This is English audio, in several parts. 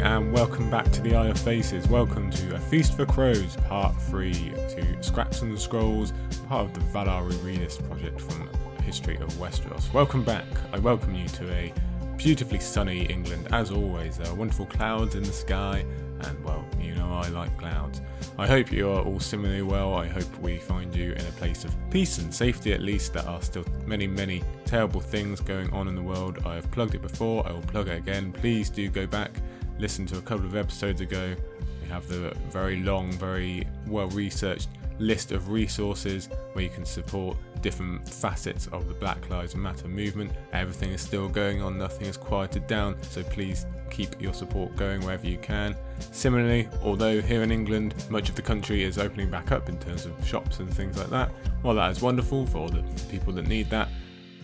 And welcome back to the Isle of Faces. Welcome to A Feast for Crows, Part 3 to Scraps and the Scrolls, part of the Valar Rereaders project from History of Westeros. Welcome back. I welcome you to a beautifully sunny England. As always, there are wonderful clouds in the sky, and well, you know I like clouds. I hope you are all similarly well. I hope we find you in a place of peace and safety at least. There are still many, many terrible things going on in the world. I have plugged it before, I will plug it again. Please do go back, listen to a couple of episodes ago. We have the very long, very well researched list of resources where you can support different facets of the Black Lives Matter movement. Everything is still going on, nothing is quieted down, so please keep your support going wherever you can. Similarly, although here in England much of the country is opening back up in terms of shops and things like that, while that is wonderful for all the people that need that,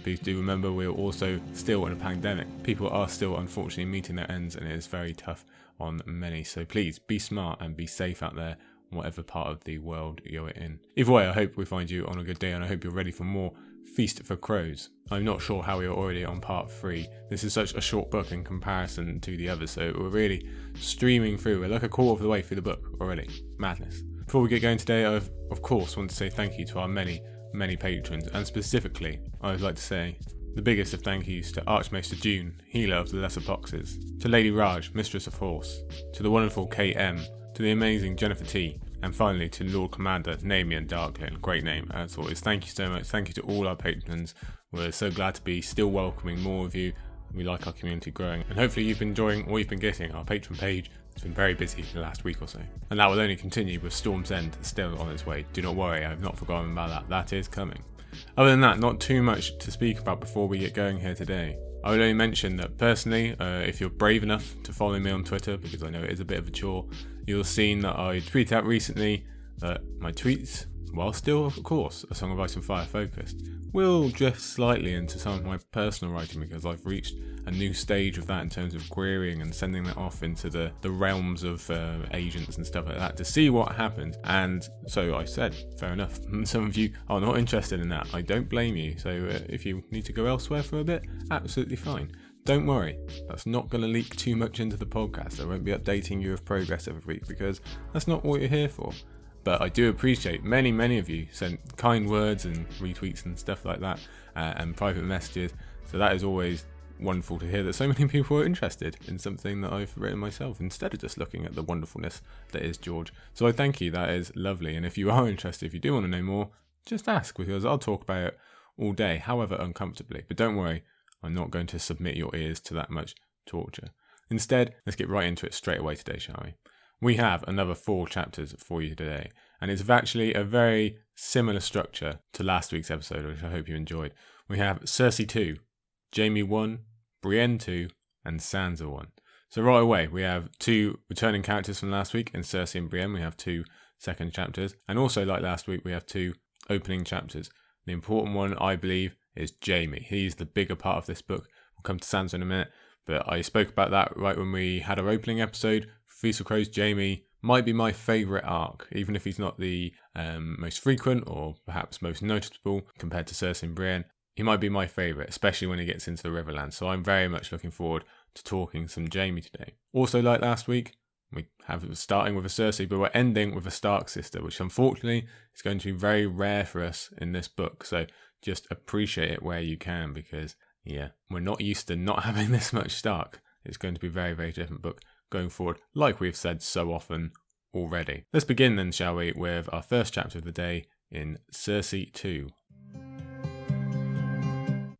please do remember we're also still in a pandemic. People are still unfortunately meeting their ends and it is very tough on many. So please be smart and be safe out there whatever part of the world you're in. Either way, I hope we find you on a good day and I hope you're ready for more Feast for Crows. I'm not sure how we are already on part three. This is such a short book in comparison to the others, so we're really streaming through. We're like a quarter of the way through the book already. Madness. Before we get going today, I of course want to say thank you to our many, many patrons, and specifically, I would like to say the biggest of thank yous to Archmaester June, healer of the Lesser Boxes, to Lady Raj, Mistress of Horse, to the wonderful KM, to the amazing Jennifer T, and finally to Lord Commander Namian Darklin. Great name, as always. Thank you so much. Thank you to all our patrons. We're so glad to be still welcoming more of you. We like our community growing, and hopefully you've been enjoying what you've been getting. Our patron page has been very busy the last week or so, and that will only continue with Storm's End still on its way. Do not worry, I've not forgotten about that. That is coming. Other than that, not too much to speak about before we get going here today. I would only mention that personally, uh, if you're brave enough to follow me on Twitter, because I know it is a bit of a chore, you'll have seen that I tweeted out recently that my tweets, while still, of course, a Song of Ice and Fire focused, will drift slightly into some of my personal writing because I've reached a new stage of that in terms of querying and sending that off into the, the realms of uh, agents and stuff like that to see what happens. And so I said, fair enough. Some of you are not interested in that. I don't blame you. So uh, if you need to go elsewhere for a bit, absolutely fine. Don't worry, that's not going to leak too much into the podcast. I won't be updating you of progress every week because that's not what you're here for. But I do appreciate many, many of you sent kind words and retweets and stuff like that uh, and private messages. So that is always wonderful to hear that so many people are interested in something that I've written myself instead of just looking at the wonderfulness that is George. So I thank you, that is lovely. And if you are interested, if you do want to know more, just ask because I'll talk about it all day, however uncomfortably. But don't worry, I'm not going to submit your ears to that much torture. Instead, let's get right into it straight away today, shall we? We have another four chapters for you today, and it's actually a very similar structure to last week's episode, which I hope you enjoyed. We have Cersei 2, Jaime 1, Brienne 2, and Sansa 1. So right away, we have two returning characters from last week in Cersei and Brienne. We have two second chapters. And also, like last week, we have two opening chapters. The important one, I believe, is Jaime. He's the bigger part of this book. We'll come to Sansa in a minute. But I spoke about that right when we had our opening episode. Of Crows, Jaime might be my favourite arc, even if he's not the um, most frequent or perhaps most noticeable compared to Cersei and Brienne he might be my favourite, especially when he gets into the Riverlands. So I'm very much looking forward to talking some Jaime today. Also, like last week, we have starting with a Cersei, but we're ending with a Stark sister, which unfortunately is going to be very rare for us in this book. So just appreciate it where you can, because yeah, we're not used to not having this much Stark. It's going to be very, very different book going forward, like we've said so often already. Let's begin then, shall we, with our first chapter of the day in Cersei 2.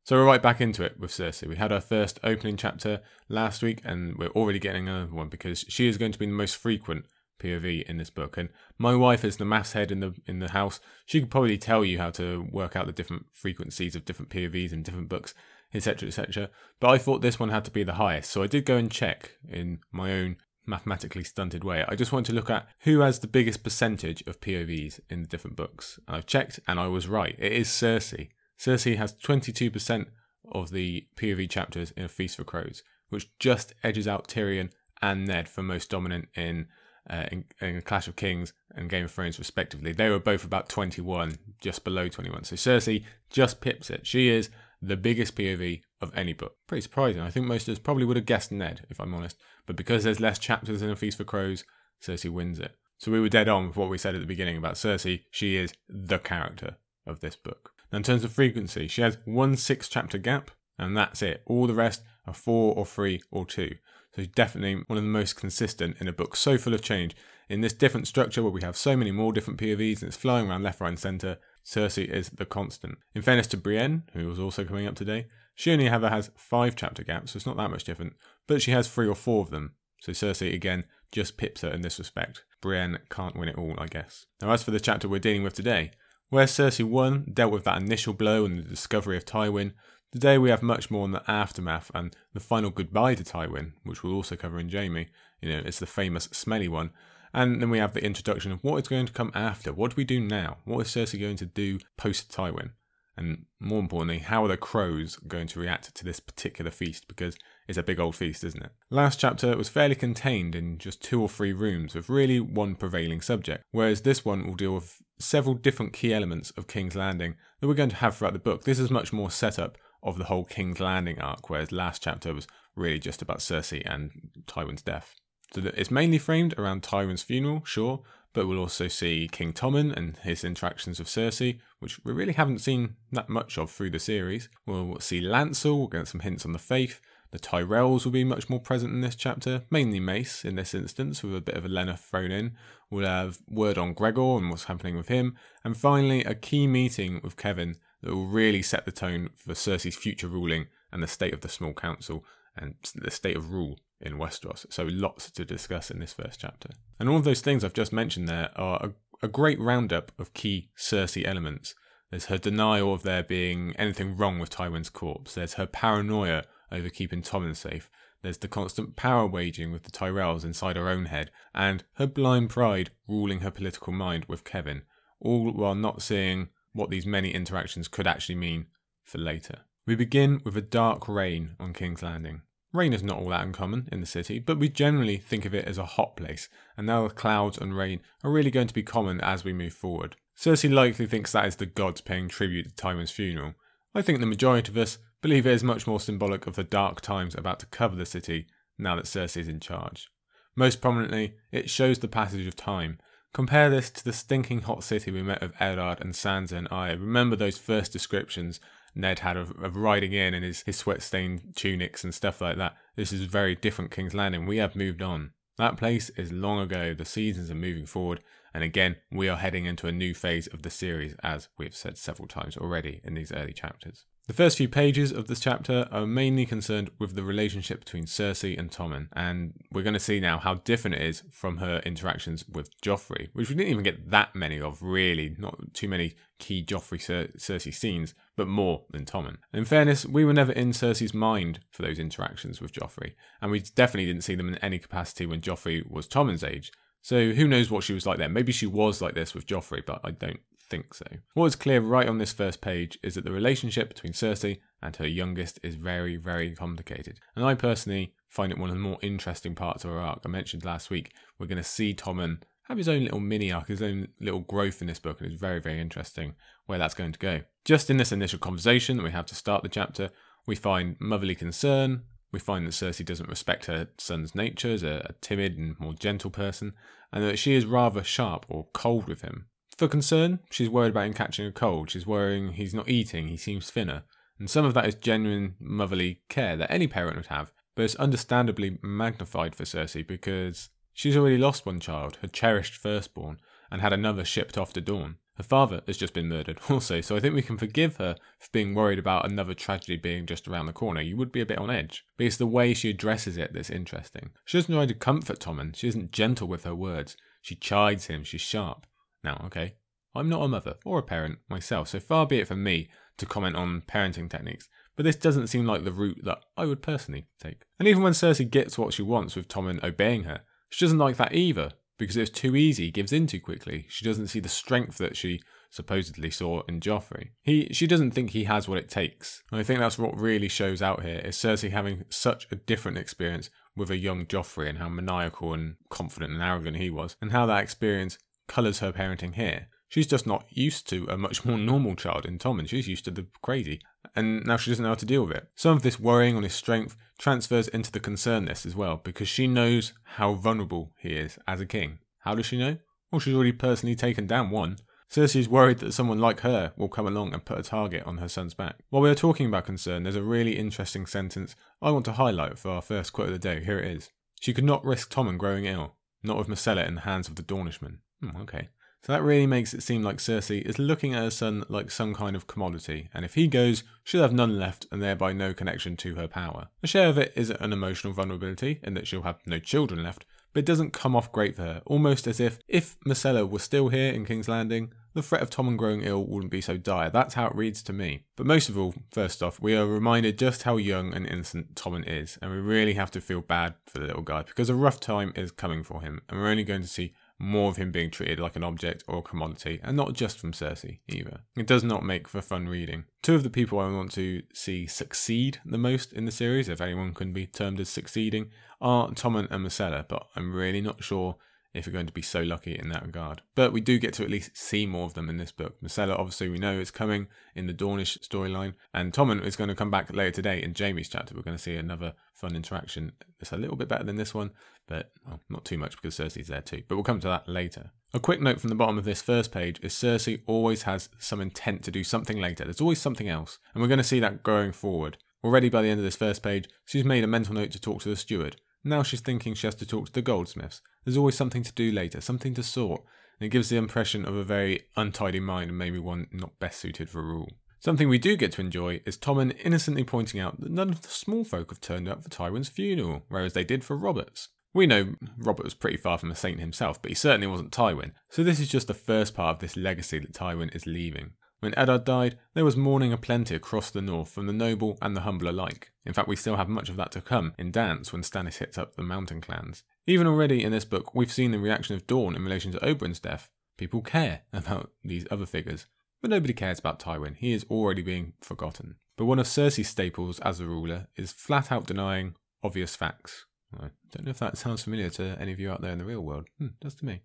So we're right back into it with Cersei. We had our first opening chapter last week, and we're already getting another one because she is going to be the most frequent POV in this book. And my wife is the maths head in the in the house. She could probably tell you how to work out the different frequencies of different POVs in different books, etc., etc. But I thought this one had to be the highest, so I did go and check in my own mathematically stunted way. I just wanted to look at who has the biggest percentage of POVs in the different books. And I've checked, and I was right. It is Cersei. Cersei has 22% of the POV chapters in A Feast for Crows, which just edges out Tyrion and Ned for most dominant in, uh, in, in Clash of Kings and Game of Thrones, respectively. They were both about 21, just below 21. So Cersei just pips it. She is the biggest POV of any book. Pretty surprising. I think most of us probably would have guessed Ned, if I'm honest. But because there's less chapters in A Feast for Crows, Cersei wins it. So we were dead on with what we said at the beginning about Cersei. She is the character of this book. Now, in terms of frequency, she has one six chapter gap, and that's it. All the rest are four or three or two. So she's definitely one of the most consistent in a book so full of change. In this different structure where we have so many more different POVs and it's flying around left, right, and centre, Cersei is the constant. In fairness to Brienne, who was also coming up today, she only ever has five chapter gaps, so it's not that much different, but she has three or four of them. So Cersei, again, just pips her in this respect. Brienne can't win it all, I guess. Now, as for the chapter we're dealing with today, where Cersei 1 dealt with that initial blow and the discovery of Tywin, today we have much more on the aftermath and the final goodbye to Tywin, which we'll also cover in Jaime. You know, it's the famous smelly one. And then we have the introduction of what is going to come after. What do we do now? What is Cersei going to do post Tywin? And more importantly, how are the crows going to react to this particular feast? Because it's a big old feast, isn't it? Last chapter was fairly contained in just two or three rooms with really one prevailing subject, whereas this one will deal with several different key elements of King's Landing that we're going to have throughout the book. This is much more setup of the whole King's Landing arc, whereas last chapter was really just about Cersei and Tywin's death. So it's mainly framed around Tywin's funeral, sure, but we'll also see King Tommen and his interactions with Cersei, which we really haven't seen that much of through the series. We'll see Lancel, we'll get some hints on the faith. The Tyrells will be much more present in this chapter, mainly Mace in this instance, with a bit of Olenna thrown in. We'll have word on Gregor and what's happening with him. And finally, a key meeting with Kevan that will really set the tone for Cersei's future ruling and the state of the small council and the state of rule in Westeros. So lots to discuss in this first chapter. And all of those things I've just mentioned there are a, a great roundup of key Cersei elements. There's her denial of there being anything wrong with Tywin's corpse. There's her paranoia over keeping Tommen safe. There's the constant power waging with the Tyrells inside her own head, and her blind pride ruling her political mind with Kevan, all while not seeing what these many interactions could actually mean for later. We begin with a dark rain on King's Landing. Rain is not all that uncommon in the city, but we generally think of it as a hot place, and now the clouds and rain are really going to be common as we move forward. Cersei likely thinks that is the gods paying tribute to Tywin's funeral. I think the majority of us believe it is much more symbolic of the dark times about to cover the city now that Cersei is in charge. Most prominently, it shows the passage of time. Compare this to the stinking hot city we met with Eddard and Sansa and Arya. Remember those first descriptions Ned had of, of riding in in his, his sweat stained tunics and stuff like that. This is very different King's Landing. We have moved on. That place is long ago. The seasons are moving forward. And again, we are heading into a new phase of the series, as we've said several times already in these early chapters. The first few pages of this chapter are mainly concerned with the relationship between Cersei and Tommen, and we're going to see now how different it is from her interactions with Joffrey, which we didn't even get that many of, really. Not too many key Joffrey Cer- Cersei scenes, but more than Tommen. In fairness, we were never in Cersei's mind for those interactions with Joffrey, and we definitely didn't see them in any capacity when Joffrey was Tommen's age. So who knows what she was like then? Maybe she was like this with Joffrey, but I don't think so. What is clear right on this first page is that the relationship between Cersei and her youngest is very, very complicated. And I personally find it one of the more interesting parts of her arc. I mentioned last week we're going to see Tommen have his own little mini arc, his own little growth in this book, and it's very, very interesting where that's going to go. Just in this initial conversation that we have to start the chapter, we find motherly concern. We find that Cersei doesn't respect her son's nature as a, a timid and more gentle person, and that she is rather sharp or cold with him. For concern, she's worried about him catching a cold. She's worrying he's not eating, he seems thinner. And some of that is genuine motherly care that any parent would have, but it's understandably magnified for Cersei because she's already lost one child, her cherished firstborn, and had another shipped off to Dorne. Her father has just been murdered also, so I think we can forgive her for being worried about another tragedy being just around the corner. You would be a bit on edge. But it's the way she addresses it that's interesting. She doesn't try to comfort Tommen, she isn't gentle with her words. She chides him, she's sharp. Now, okay, I'm not a mother or a parent myself, so far be it from me to comment on parenting techniques, but this doesn't seem like the route that I would personally take. And even when Cersei gets what she wants with Tommen obeying her, she doesn't like that either, because it's too easy, gives in too quickly. She doesn't see the strength that she supposedly saw in Joffrey. He she doesn't think he has what it takes. And I think that's what really shows out here is Cersei having such a different experience with a young Joffrey and how maniacal and confident and arrogant he was, and how that experience colours her parenting here. She's just not used to a much more normal child in Tom, and she's used to the crazy. and now she doesn't know how to deal with it. Some of this worrying on his strength transfers into the concern list as well, because she knows how vulnerable he is as a king. How does she know? Well, she's already personally taken down one. Cersei is worried that someone like her will come along and put a target on her son's back. While we are talking about concern, there's a really interesting sentence I want to highlight for our first quote of the day. Here it is. She could not risk Tommen growing ill, not with Myrcella in the hands of the Dornishman. Hmm, okay. So that really makes it seem like Cersei is looking at her son like some kind of commodity, and if he goes, she'll have none left and thereby no connection to her power. A share of it is an emotional vulnerability in that she'll have no children left, but it doesn't come off great for her, almost as if if Myrcella was still here in King's Landing, the threat of Tommen growing ill wouldn't be so dire. That's how it reads to me. But most of all, first off, we are reminded just how young and innocent Tommen is, and we really have to feel bad for the little guy because a rough time is coming for him, and we're only going to see more of him being treated like an object or a commodity, and not just from Cersei either. It does not make for fun reading. Two of the people I want to see succeed the most in the series, if anyone can be termed as succeeding, are Tommen and Myrcella, but I'm really not sure if you're going to be so lucky in that regard. But we do get to at least see more of them in this book. Myrcella, obviously, we know is coming in the Dornish storyline, and Tommen is going to come back later today in Jaime's chapter. We're going to see another fun interaction. It's a little bit better than this one, but well, not too much because Cersei's there too. But we'll come to that later. A quick note from the bottom of this first page is Cersei always has some intent to do something later. There's always something else, and we're going to see that going forward. Already by the end of this first page, she's made a mental note to talk to the steward. Now she's thinking she has to talk to the goldsmiths. There's always something to do later, something to sort, and it gives the impression of a very untidy mind and maybe one not best suited for rule. Something we do get to enjoy is Tommen innocently pointing out that none of the small folk have turned up for Tywin's funeral, whereas they did for Robert's. We know Robert was pretty far from a saint himself, but he certainly wasn't Tywin, so this is just the first part of this legacy that Tywin is leaving. When Eddard died, there was mourning aplenty across the north from the noble and the humble alike. In fact, we still have much of that to come in Dance when Stannis hits up the mountain clans. Even already in this book, we've seen the reaction of Dorne in relation to Oberyn's death. People care about these other figures, but nobody cares about Tywin. He is already being forgotten. But one of Cersei's staples as a ruler is flat out denying obvious facts. I don't know if that sounds familiar to any of you out there in the real world. Hmm, does to me.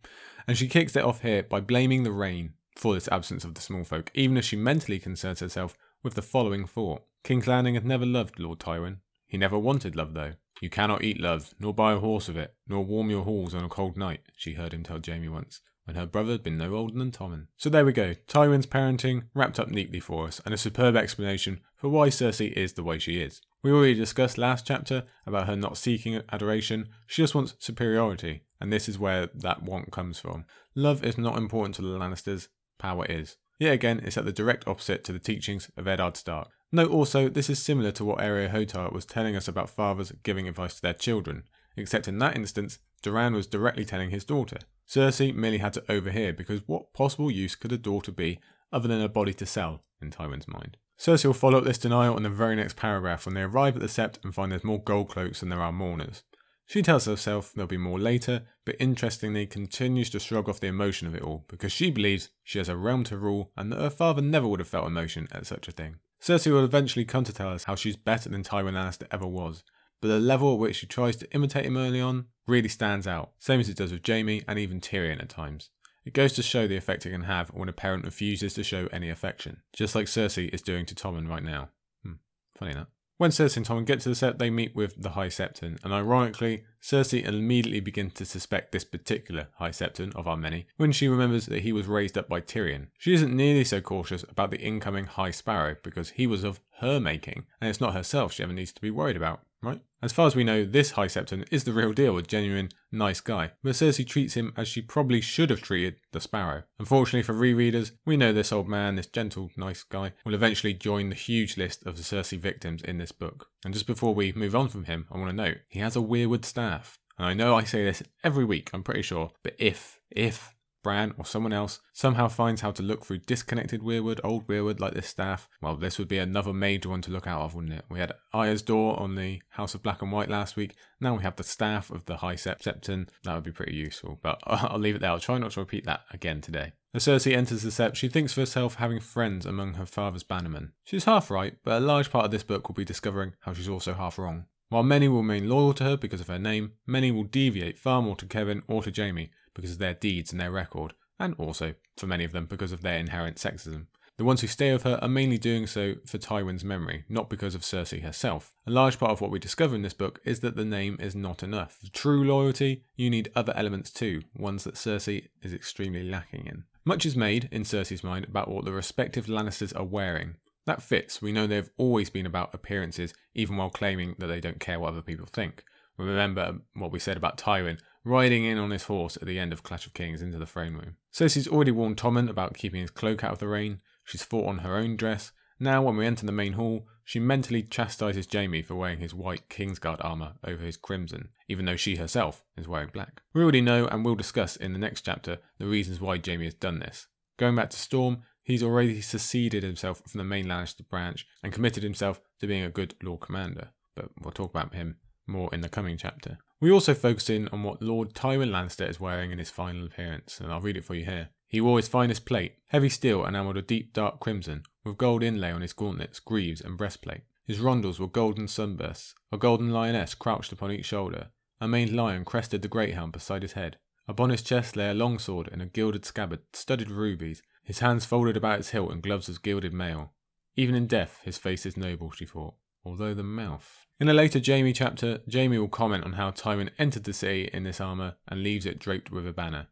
And she kicks it off here by blaming the rain for this absence of the small folk, even as she mentally concerns herself with the following thought. King's Landing had never loved Lord Tywin. He never wanted love, though. You cannot eat love, nor buy a horse of it, nor warm your halls on a cold night, she heard him tell Jaime once, when her brother had been no older than Tommen. So there we go, Tywin's parenting wrapped up neatly for us, and a superb explanation for why Cersei is the way she is. We already discussed last chapter about her not seeking adoration, she just wants superiority, and this is where that want comes from. Love is not important to the Lannisters, power is. Yet again, it's at the direct opposite to the teachings of Eddard Stark. Note also, this is similar to what Areo Hotah was telling us about fathers giving advice to their children, except in that instance, Doran was directly telling his daughter. Cersei merely had to overhear because what possible use could a daughter be other than a body to sell, in Tywin's mind? Cersei will follow up this denial in the very next paragraph when they arrive at the Sept and find there's more gold cloaks than there are mourners. She tells herself there'll be more later, but interestingly continues to shrug off the emotion of it all because she believes she has a realm to rule and that her father never would have felt emotion at such a thing. Cersei will eventually come to tell us how she's better than Tywin Lannister ever was, but the level at which she tries to imitate him early on really stands out, same as it does with Jaime and even Tyrion at times. It goes to show the effect it can have when a parent refuses to show any affection, just like Cersei is doing to Tommen right now. Hmm, funny that. When Cersei and Tommen get to the Sept, they meet with the High Septon, and ironically, Cersei immediately begins to suspect this particular High Septon of our many when she remembers that he was raised up by Tyrion. She isn't nearly so cautious about the incoming High Sparrow because he was of her making, and it's not herself she ever needs to be worried about right? As far as we know, this High Septon is the real deal, a genuine, nice guy, but Cersei treats him as she probably should have treated the Sparrow. Unfortunately for rereaders, we know this old man, this gentle, nice guy, will eventually join the huge list of the Cersei victims in this book. And just before we move on from him, I want to note, he has a weirwood staff. And I know I say this every week, I'm pretty sure, but if, if Bran, or someone else somehow finds how to look through disconnected weirwood, old weirwood like this staff, well, this would be another major one to look out of, wouldn't it? We had Arya's Door on the House of Black and White last week. Now we have the staff of the High Septon. That would be pretty useful, but I'll leave it there. I'll try not to repeat that again today. As Cersei enters the Sept, she thinks of herself having friends among her father's bannermen. She's half right, but a large part of this book will be discovering how she's also half wrong. While many will remain loyal to her because of her name, many will deviate far more to Kevan or to Jaime because of their deeds and their record, and also, for many of them, because of their inherent sexism. The ones who stay with her are mainly doing so for Tywin's memory, not because of Cersei herself. A large part of what we discover in this book is that the name is not enough. For true loyalty, you need other elements too, ones that Cersei is extremely lacking in. Much is made, in Cersei's mind, about what the respective Lannisters are wearing. That fits. We know they've always been about appearances, even while claiming that they don't care what other people think. Remember what we said about Tywin riding in on his horse at the end of Clash of Kings into the throne room. Cersei's already warned Tommen about keeping his cloak out of the rain. She's fought on her own dress. Now, when we enter the main hall, she mentally chastises Jaime for wearing his white Kingsguard armour over his crimson, even though she herself is wearing black. We already know and will discuss in the next chapter the reasons why Jaime has done this. Going back to Storm, he's already seceded himself from the main Lannister branch and committed himself to being a good Lord Commander, but we'll talk about him more in the coming chapter. We also focus in on what Lord Tywin Lannister is wearing in his final appearance, and I'll read it for you here. He wore his finest plate, heavy steel enamelled a deep dark crimson, with gold inlay on his gauntlets, greaves, and breastplate. His rondels were golden sunbursts. A golden lioness crouched upon each shoulder. A maned lion crested the greathelm beside his head. Upon his chest lay a long sword in a gilded scabbard studded with rubies, his hands folded about its hilt and gloves of gilded mail. Even in death, his face is noble, she thought, although the mouth. In a later Jaime chapter, Jaime will comment on how Tywin entered the city in this armour and leaves it draped with a banner.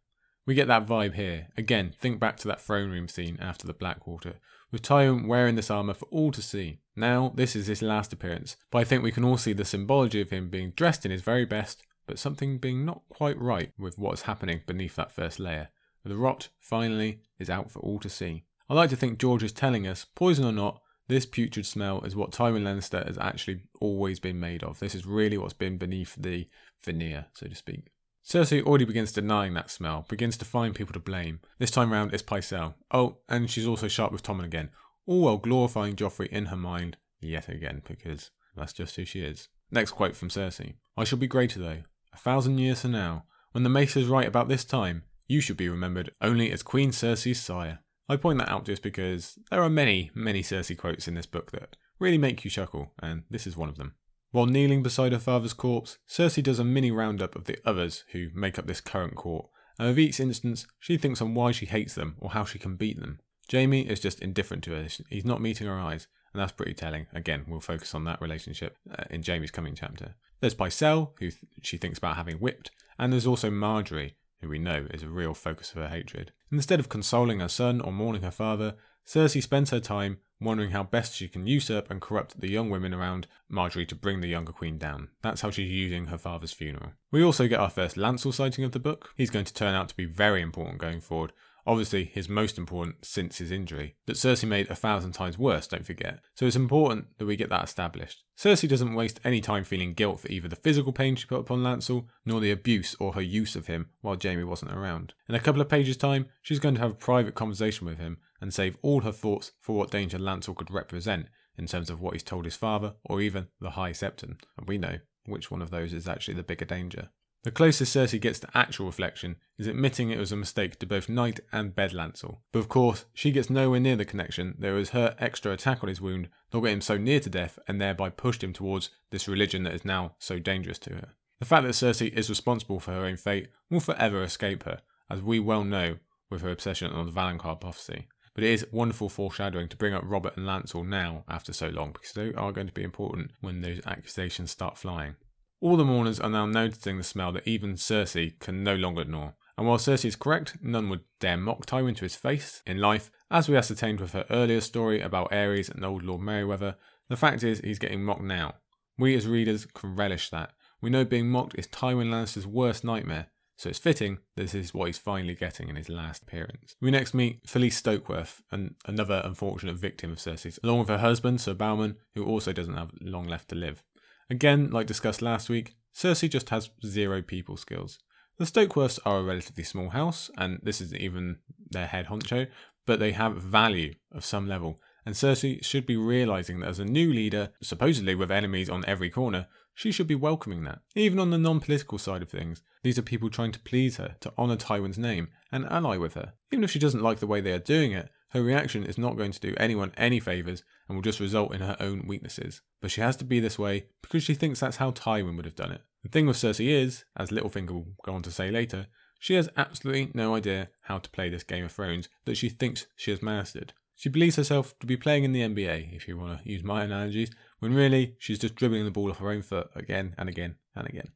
We get that vibe here. Again, think back to that throne room scene after the Blackwater, with Tywin wearing this armour for all to see. Now, this is his last appearance, but I think we can all see the symbology of him being dressed in his very best, but something being not quite right with what's happening beneath that first layer. The rot, finally, is out for all to see. I like to think George is telling us, poison or not, this putrid smell is what Tywin Lannister has actually always been made of. This is really what's been beneath the veneer, so to speak. Cersei already begins denying that smell, begins to find people to blame. This time round, it's Pycelle. Oh, and she's also sharp with Tommen again, all while glorifying Joffrey in her mind yet again, because that's just who she is. Next quote from Cersei. I shall be greater though. A thousand years from now, when the Maesters write about this time, you should be remembered only as Queen Cersei's sire. I point that out just because there are many, many Cersei quotes in this book that really make you chuckle, and this is one of them. While kneeling beside her father's corpse, Cersei does a mini roundup of the others who make up this current court, and with each instance, she thinks on why she hates them or how she can beat them. Jaime is just indifferent to her, he's not meeting her eyes, and that's pretty telling. Again, we'll focus on that relationship uh, in Jaime's coming chapter. There's Pycelle, who th- she thinks about having whipped, and there's also Margaery, who we know is a real focus of her hatred. Instead of consoling her son or mourning her father, Cersei spends her time wondering how best she can usurp and corrupt the young women around Margaery to bring the younger queen down. That's how she's using her father's funeral. We also get our first Lancel sighting of the book. He's going to turn out to be very important going forward, Obviously, his most important since his injury, that Cersei made a thousand times worse, don't forget. So it's important that we get that established. Cersei doesn't waste any time feeling guilt for either the physical pain she put upon Lancel, nor the abuse or her use of him while Jaime wasn't around. In a couple of pages' time, she's going to have a private conversation with him and save all her thoughts for what danger Lancel could represent in terms of what he's told his father or even the High Septon. And we know which one of those is actually the bigger danger. The closest Cersei gets to actual reflection is admitting it was a mistake to both knight and bed Lancel. But of course, she gets nowhere near the connection that was her extra attack on his wound that got him so near to death and thereby pushed him towards this religion that is now so dangerous to her. The fact that Cersei is responsible for her own fate will forever escape her, as we well know with her obsession on the Valonqar prophecy. But it is wonderful foreshadowing to bring up Robert and Lancel now after so long because they are going to be important when those accusations start flying. All the mourners are now noticing the smell that even Cersei can no longer ignore. And while Cersei is correct, none would dare mock Tywin to his face in life, as we ascertained with her earlier story about Aerys and old Lord Merryweather, the fact is he's getting mocked now. We as readers can relish that. We know being mocked is Tywin Lannister's worst nightmare, so it's fitting this is what he's finally getting in his last appearance. We next meet Falyse Stokeworth, and another unfortunate victim of Cersei's, along with her husband, Sir Balman, who also doesn't have long left to live. Again, like discussed last week, Cersei just has zero people skills. The Stokeworths are a relatively small house, and this isn't even their head honcho, but they have value of some level, and Cersei should be realizing that as a new leader, supposedly with enemies on every corner, she should be welcoming that. Even on the non political side of things, these are people trying to please her, to honour Tywin's name, and ally with her. Even if she doesn't like the way they are doing it, her reaction is not going to do anyone any favours and will just result in her own weaknesses. But she has to be this way because she thinks that's how Tywin would have done it. The thing with Cersei is, as Littlefinger will go on to say later, she has absolutely no idea how to play this Game of Thrones that she thinks she has mastered. She believes herself to be playing in the NBA, if you want to use my analogies, when really she's just dribbling the ball off her own foot again and again and again.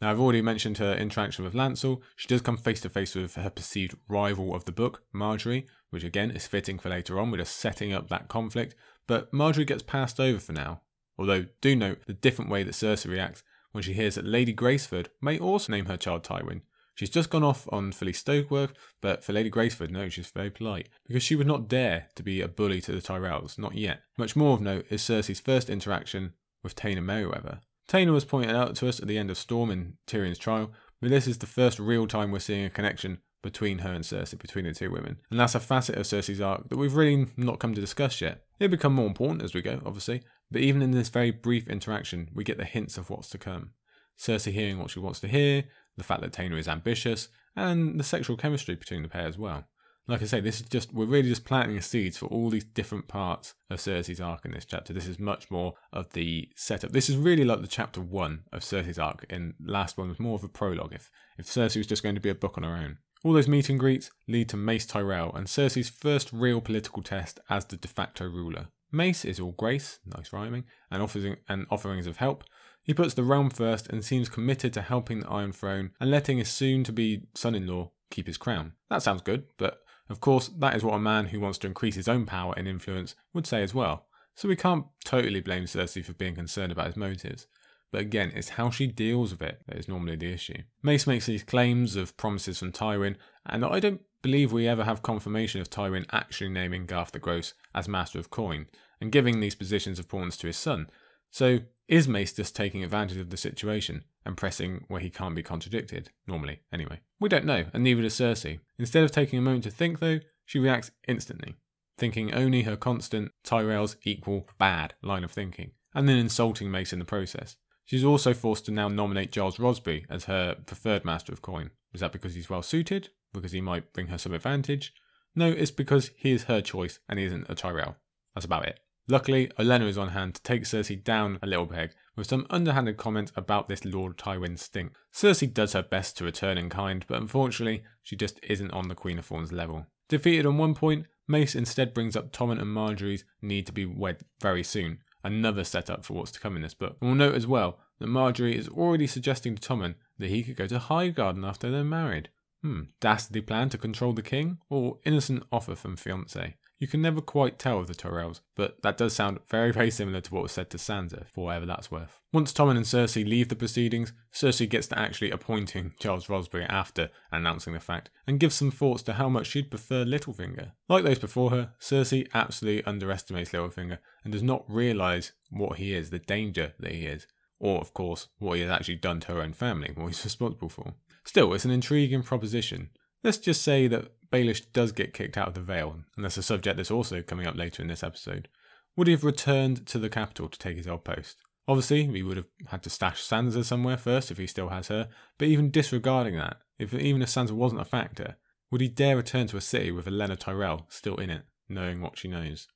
Now, I've already mentioned her interaction with Lancel. She does come face to face with her perceived rival of the book, Margaery, which again is fitting for later on. We're just setting up that conflict. But Margaery gets passed over for now. Although, do note the different way that Cersei reacts when she hears that Lady Graceford may also name her child Tywin. She's just gone off on Falyse Stokeworth, but for Lady Graceford, no, she's very polite, because she would not dare to be a bully to the Tyrells, not yet. Much more of note is Cersei's first interaction with Taena Merryweather. Taena was pointed out to us at the end of Storm in Tyrion's trial, but this is the first real time we're seeing a connection between her and Cersei, between the two women. And that's a facet of Cersei's arc that we've really not come to discuss yet. It'll become more important as we go, obviously, but even in this very brief interaction, we get the hints of what's to come. Cersei hearing what she wants to hear, the fact that Taena is ambitious, and the sexual chemistry between the pair as well. Like I say, this is just we're really just planting seeds for all these different parts of Cersei's arc in this chapter. This is much more of the setup. This is really like the chapter one of Cersei's arc, and last one was more of a prologue. If if Cersei was just going to be a book on her own. All those meet and greets lead to Mace Tyrell and Cersei's first real political test as the de facto ruler. Mace is all grace, nice rhyming, and offering and offerings of help. He puts the realm first and seems committed to helping the Iron Throne and letting his soon to be son in law keep his crown. That sounds good, but of course, that is what a man who wants to increase his own power and influence would say as well. So we can't totally blame Cersei for being concerned about his motives. But again, it's how she deals with it that is normally the issue. Mace makes these claims of promises from Tywin, and I don't believe we ever have confirmation of Tywin actually naming Garth the Gross as Master of Coin and giving these positions of pawns to his son. So is Mace just taking advantage of the situation and pressing where he can't be contradicted, normally, anyway? We don't know, and neither does Cersei. Instead of taking a moment to think, though, she reacts instantly, thinking only her constant Tyrell's equal bad line of thinking, and then insulting Mace in the process. She's also forced to now nominate Gyles Rosby as her preferred master of coin. Is that because he's well suited? Because he might bring her some advantage? No, it's because he is her choice and he isn't a Tyrell. That's about it. Luckily, Olenna is on hand to take Cersei down a little peg with some underhanded comments about this Lord Tywin stink. Cersei does her best to return in kind, but unfortunately, she just isn't on the Queen of Thorns level. Defeated on one point, Mace instead brings up Tommen and Margaery's need to be wed very soon, another setup for what's to come in this book. And we'll note as well that Margaery is already suggesting to Tommen that he could go to Highgarden after they're married. Hmm, dastardly plan to control the king, or innocent offer from fiance? You can never quite tell with the Tyrells, but that does sound very, very similar to what was said to Sansa, for whatever that's worth. Once Tommen and Cersei leave the proceedings, Cersei gets to actually appointing Gyles Rosby after announcing the fact, and gives some thoughts to how much she'd prefer Littlefinger. Like those before her, Cersei absolutely underestimates Littlefinger and does not realise what he is, the danger that he is, or, of course, what he has actually done to her own family, what he's responsible for. Still, it's an intriguing proposition. Let's just say that Baelish does get kicked out of the Vale, and that's a subject that's also coming up later in this episode. Would he have returned to the capital to take his old post? Obviously, we would have had to stash Sansa somewhere first if he still has her, but even disregarding that, if even if Sansa wasn't a factor, would he dare return to a city with Olenna Tyrell still in it, knowing what she knows?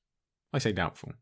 I say doubtful.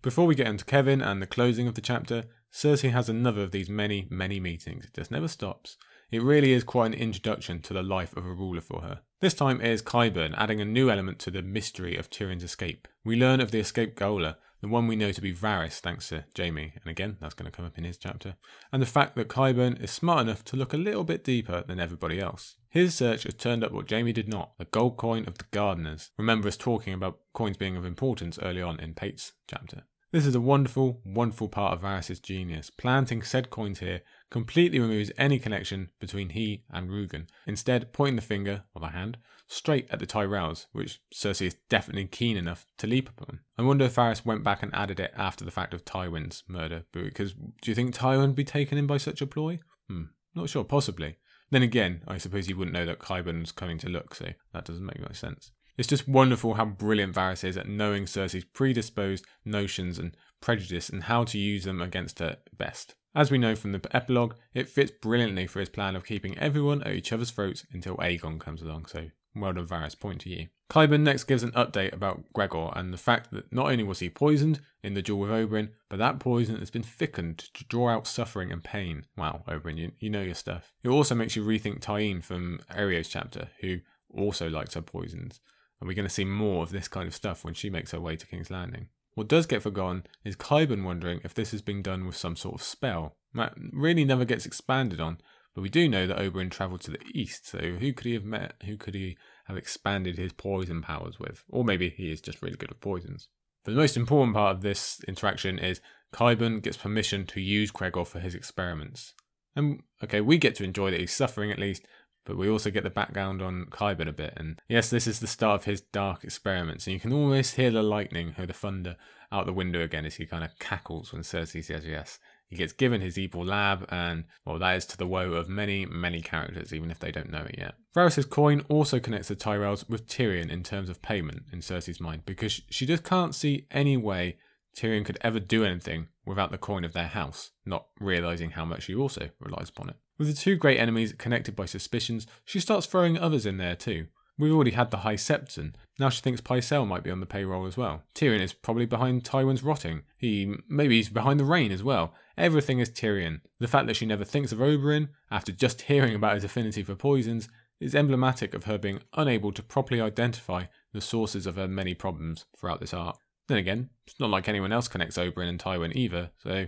Before we get into Kevan and the closing of the chapter, Cersei has another of these many, many meetings. It just never stops. It really is quite an introduction to the life of a ruler for her. This time it is Qyburn adding a new element to the mystery of Tyrion's escape. We learn of the escaped gaoler, the one we know to be Varys thanks to Jaime, and again, that's going to come up in his chapter, and the fact that Qyburn is smart enough to look a little bit deeper than everybody else. His search has turned up what Jaime did not, a gold coin of the Gardeners. Remember us talking about coins being of importance early on in Pate's chapter. This is a wonderful, wonderful part of Varys' genius. Planting said coins here completely removes any connection between he and Rugen, instead pointing the finger, or the hand, straight at the Tyrells, which Cersei is definitely keen enough to leap upon. I wonder if Varys went back and added it after the fact of Tywin's murder, because do you think Tywin would be taken in by such a ploy? Hmm, not sure, possibly. Then again, I suppose he wouldn't know that Qyburn was coming to look, so that doesn't make much sense. It's just wonderful how brilliant Varys is at knowing Cersei's predisposed notions and prejudice and how to use them against her best. As we know from the epilogue, it fits brilliantly for his plan of keeping everyone at each other's throats until Aegon comes along, so well done Varys, point to you. Qyburn next gives an update about Gregor and the fact that not only was he poisoned in the duel with Oberyn, but that poison has been thickened to draw out suffering and pain. Wow, Oberyn, you, you know your stuff. It also makes you rethink Tyene from Arys chapter, who also likes her poisons. Are we're going to see more of this kind of stuff when she makes her way to King's Landing? What does get forgotten is Qyburn wondering if this is being done with some sort of spell. That really never gets expanded on, but we do know that Oberyn travelled to the east, so who could he have met? Who could he have expanded his poison powers with? Or maybe he is just really good at poisons. But the most important part of this interaction is Qyburn gets permission to use Gregor for his experiments. And okay, we get to enjoy that he's suffering at least, but we also get the background on Qyburn a bit. And yes, this is the start of his dark experiments, and you can almost hear the lightning or the thunder out the window again as he kind of cackles when Cersei says yes. He gets given his evil lab, and well, that is to the woe of many, many characters, even if they don't know it yet. Varys' coin also connects the Tyrells with Tyrion in terms of payment in Cersei's mind, because she just can't see any way Tyrion could ever do anything without the coin of their house, not realizing how much she also relies upon it. With the two great enemies connected by suspicions, she starts throwing others in there too. We've already had the High Septon. Now she thinks Pycelle might be on the payroll as well. Tyrion is probably behind Tywin's rotting. He maybe he's behind the rain as well. Everything is Tyrion. The fact that she never thinks of Oberyn after just hearing about his affinity for poisons is emblematic of her being unable to properly identify the sources of her many problems throughout this arc. Then again, it's not like anyone else connects Oberyn and Tywin either, so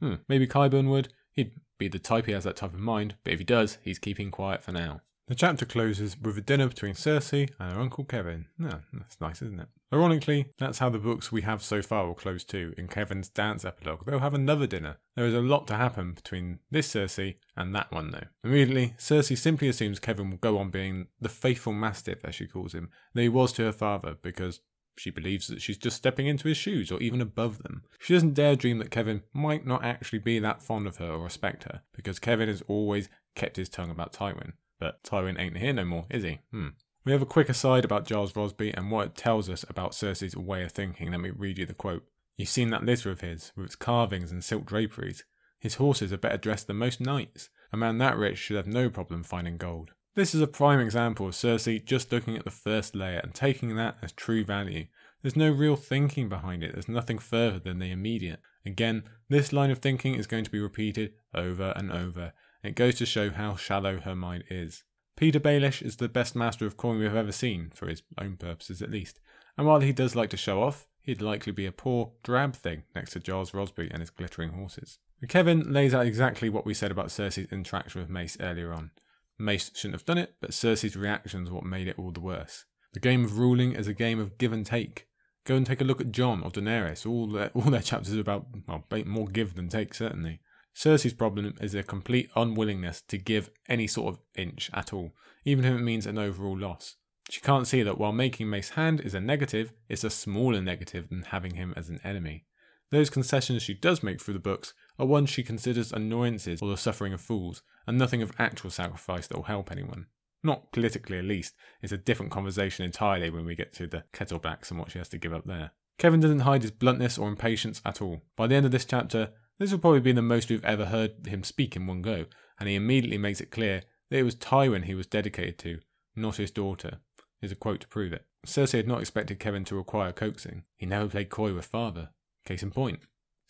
hmm, maybe Qyburn would. He'd be the type he has that type of mind, but if he does, he's keeping quiet for now. The chapter closes with a dinner between Cersei and her uncle Kevan. No, that's nice, isn't it? Ironically, that's how the books we have so far will close too. In Kevan's dance epilogue, they'll have another dinner. There is a lot to happen between this Cersei and that one, though. Immediately, Cersei simply assumes Kevan will go on being the faithful mastiff, as she calls him, that he was to her father, because she believes that she's just stepping into his shoes or even above them. She doesn't dare dream that Kevan might not actually be that fond of her or respect her, because Kevan has always kept his tongue about Tywin. But Tywin ain't here no more, is he? Hmm. We have a quick aside about Gyles Rosby and what it tells us about Cersei's way of thinking. Let me read you the quote. You've seen that litter of his, with its carvings and silk draperies. His horses are better dressed than most knights. A man that rich should have no problem finding gold. This is a prime example of Cersei just looking at the first layer and taking that as true value. There's no real thinking behind it, there's nothing further than the immediate. Again, this line of thinking is going to be repeated over and over. It goes to show how shallow her mind is. Petyr Baelish is the best master of coin we've ever seen, for his own purposes at least, and while he does like to show off, he'd likely be a poor, drab thing next to Gyles Rosby and his glittering horses. Kevan lays out exactly what we said about Cersei's interaction with Mace earlier on. Mace shouldn't have done it, but Cersei's reactions what made it all the worse. The game of ruling is a game of give and take. Go and take a look at Jon or Daenerys. All their, all their chapters are about well, more give than take, certainly. Cersei's problem is a complete unwillingness to give any sort of inch at all, even if it means an overall loss. She can't see that while making Mace Hand is a negative, it's a smaller negative than having him as an enemy. Those concessions she does make through the books are ones she considers annoyances or the suffering of fools, and nothing of actual sacrifice that will help anyone. Not politically, at least. It's a different conversation entirely when we get to the kettleblacks and what she has to give up there. Kevan doesn't hide his bluntness or impatience at all. By the end of this chapter, this will probably be the most we've ever heard him speak in one go, and he immediately makes it clear that it was Tywin he was dedicated to, not his daughter. Here's a quote to prove it. Cersei had not expected Kevan to require coaxing. He never played coy with father. Case in point,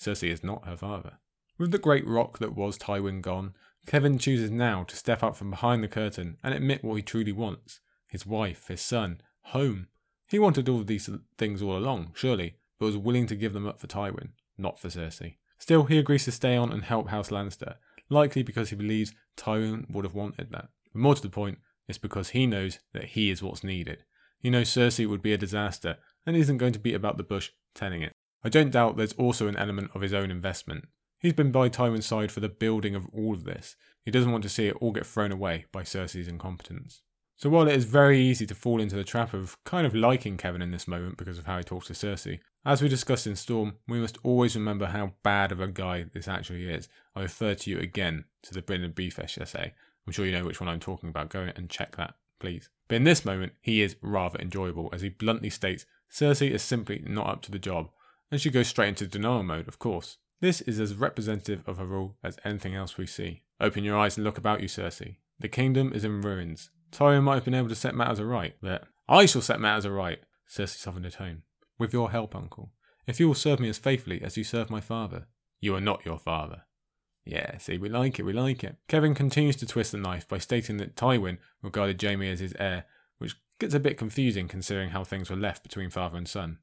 Cersei is not her father. With the great rock that was Tywin gone, Kevan chooses now to step up from behind the curtain and admit what he truly wants his wife, his son, home. He wanted all these things all along, surely, but was willing to give them up for Tywin, not for Cersei. Still, he agrees to stay on and help House Lannister, likely because he believes Tywin would have wanted that. But more to the point, it's because he knows that he is what's needed. He knows Cersei would be a disaster and isn't going to beat about the bush telling it. I don't doubt there's also an element of his own investment. He's been by Tywin's side for the building of all of this. He doesn't want to see it all get thrown away by Cersei's incompetence. So while it is very easy to fall into the trap of kind of liking Kevan in this moment because of how he talks to Cersei, as we discussed in Storm, we must always remember how bad of a guy this actually is. I refer to you again to the BryndenBFish essay. I'm sure you know which one I'm talking about. Go and check that, please. But in this moment, he is rather enjoyable as he bluntly states Cersei is simply not up to the job, and she goes straight into denial mode, of course. This is as representative of her rule as anything else we see. Open your eyes and look about you, Cersei. The kingdom is in ruins. Tyrion might have been able to set matters aright, but I shall set matters aright, Cersei softened her tone. With your help, uncle. If you will serve me as faithfully as you serve my father. You are not your father. Yeah, see, we like it, we like it. Kevan continues to twist the knife by stating that Tywin regarded Jaime as his heir, which Gets a bit confusing considering how things were left between father and son.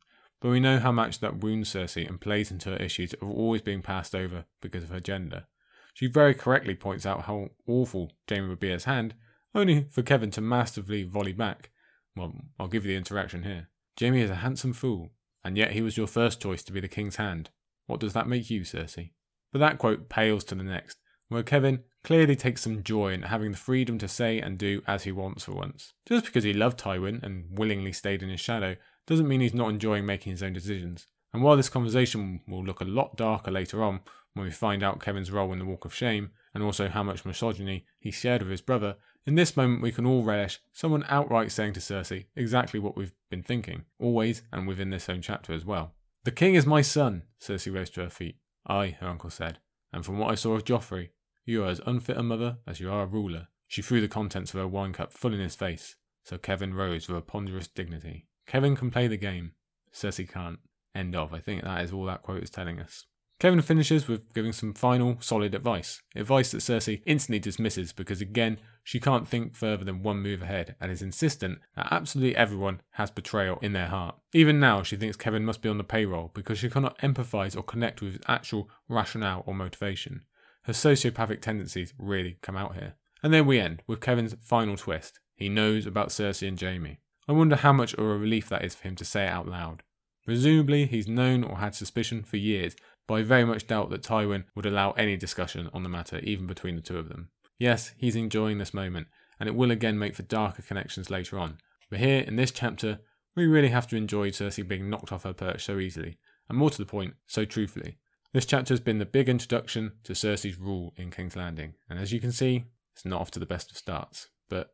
But we know how much that wounds Cersei and plays into her issues of always being passed over because of her gender. She very correctly points out how awful Jaime would be as hand, only for Kevan to masterfully volley back. Well, I'll give you the interaction here. Jaime is a handsome fool, and yet he was your first choice to be the king's hand. What does that make you, Cersei? But that quote pales to the next, where Kevan clearly takes some joy in having the freedom to say and do as he wants for once. Just because he loved Tywin and willingly stayed in his shadow doesn't mean he's not enjoying making his own decisions. And while this conversation will look a lot darker later on, when we find out Kevan's role in the Walk of Shame, and also how much misogyny he shared with his brother, in this moment we can all relish someone outright saying to Cersei exactly what we've been thinking, always and within this own chapter as well. The king is my son, Cersei rose to her feet. Ay, her uncle said, and from what I saw of Joffrey, you are as unfit a mother as you are a ruler. She threw the contents of her wine cup full in his face, so Kevan rose with a ponderous dignity. Kevan can play the game, Cersei can't. End of. I think that is all that quote is telling us. Kevan finishes with giving some final, solid advice. Advice that Cersei instantly dismisses because, again, she can't think further than one move ahead and is insistent that absolutely everyone has betrayal in their heart. Even now, she thinks Kevan must be on the payroll because she cannot empathise or connect with his actual rationale or motivation. Her sociopathic tendencies really come out here. And then we end with Kevan's final twist. He knows about Cersei and Jaime. I wonder how much of a relief that is for him to say it out loud. Presumably, he's known or had suspicion for years, but I very much doubt that Tywin would allow any discussion on the matter, even between the two of them. Yes, he's enjoying this moment, and it will again make for darker connections later on. But here, in this chapter, we really have to enjoy Cersei being knocked off her perch so easily, and more to the point, so truthfully. This chapter has been the big introduction to Cersei's rule in King's Landing, and as you can see, it's not off to the best of starts, but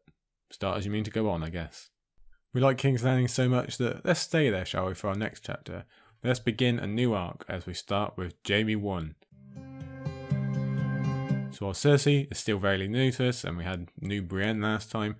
start as you mean to go on, I guess. We like King's Landing so much that let's stay there, shall we, for our next chapter, Let's begin a new arc as we start with Jaime 1. So while Cersei is still very new to us, and we had new Brienne last time,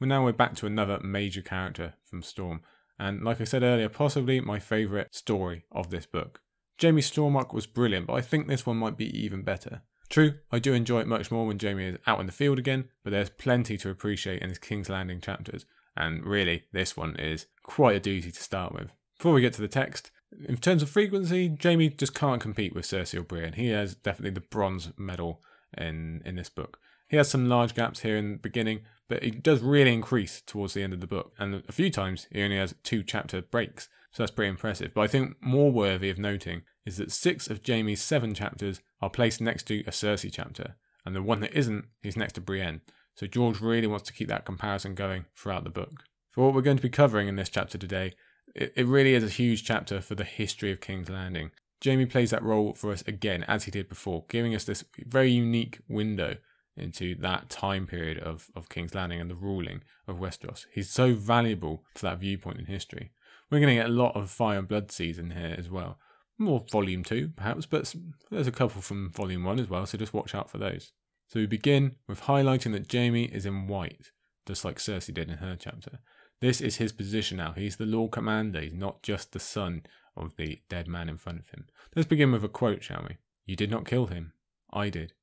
well now we're back to another major character from Storm, and like I said earlier, possibly my favourite story of this book. Jaime Stormark was brilliant, but I think this one might be even better. True, I do enjoy it much more when Jaime is out in the field again, but there's plenty to appreciate in his King's Landing chapters, and really, this one is quite a doozy to start with. Before we get to the text, in terms of frequency, Jaime just can't compete with Cersei or Brienne. He has definitely the bronze medal in in this book. He has some large gaps here in the beginning, but it does really increase towards the end of the book. And a few times he only has two chapter breaks, so that's pretty impressive. But I think more worthy of noting is that six of Jaime's seven chapters are placed next to a Cersei chapter, and the one that isn't is next to Brienne. So George really wants to keep that comparison going throughout the book. For what we're going to be covering in this chapter today, it, it really is a huge chapter for the history of King's Landing. Jaime plays that role for us again, as he did before, giving us this very unique window into that time period of, of King's Landing and the ruling of Westeros. He's so valuable for that viewpoint in history. We're going to get a lot of Fire and Blood season here as well. More Volume 2, perhaps, but there's a couple from Volume 1 as well, so just watch out for those. So we begin with highlighting that Jaime is in white, just like Cersei did in her chapter. This is his position now. He's the Lord Commander. He's not just the son of the dead man in front of him. Let's begin with a quote, shall we? You did not kill him. I did.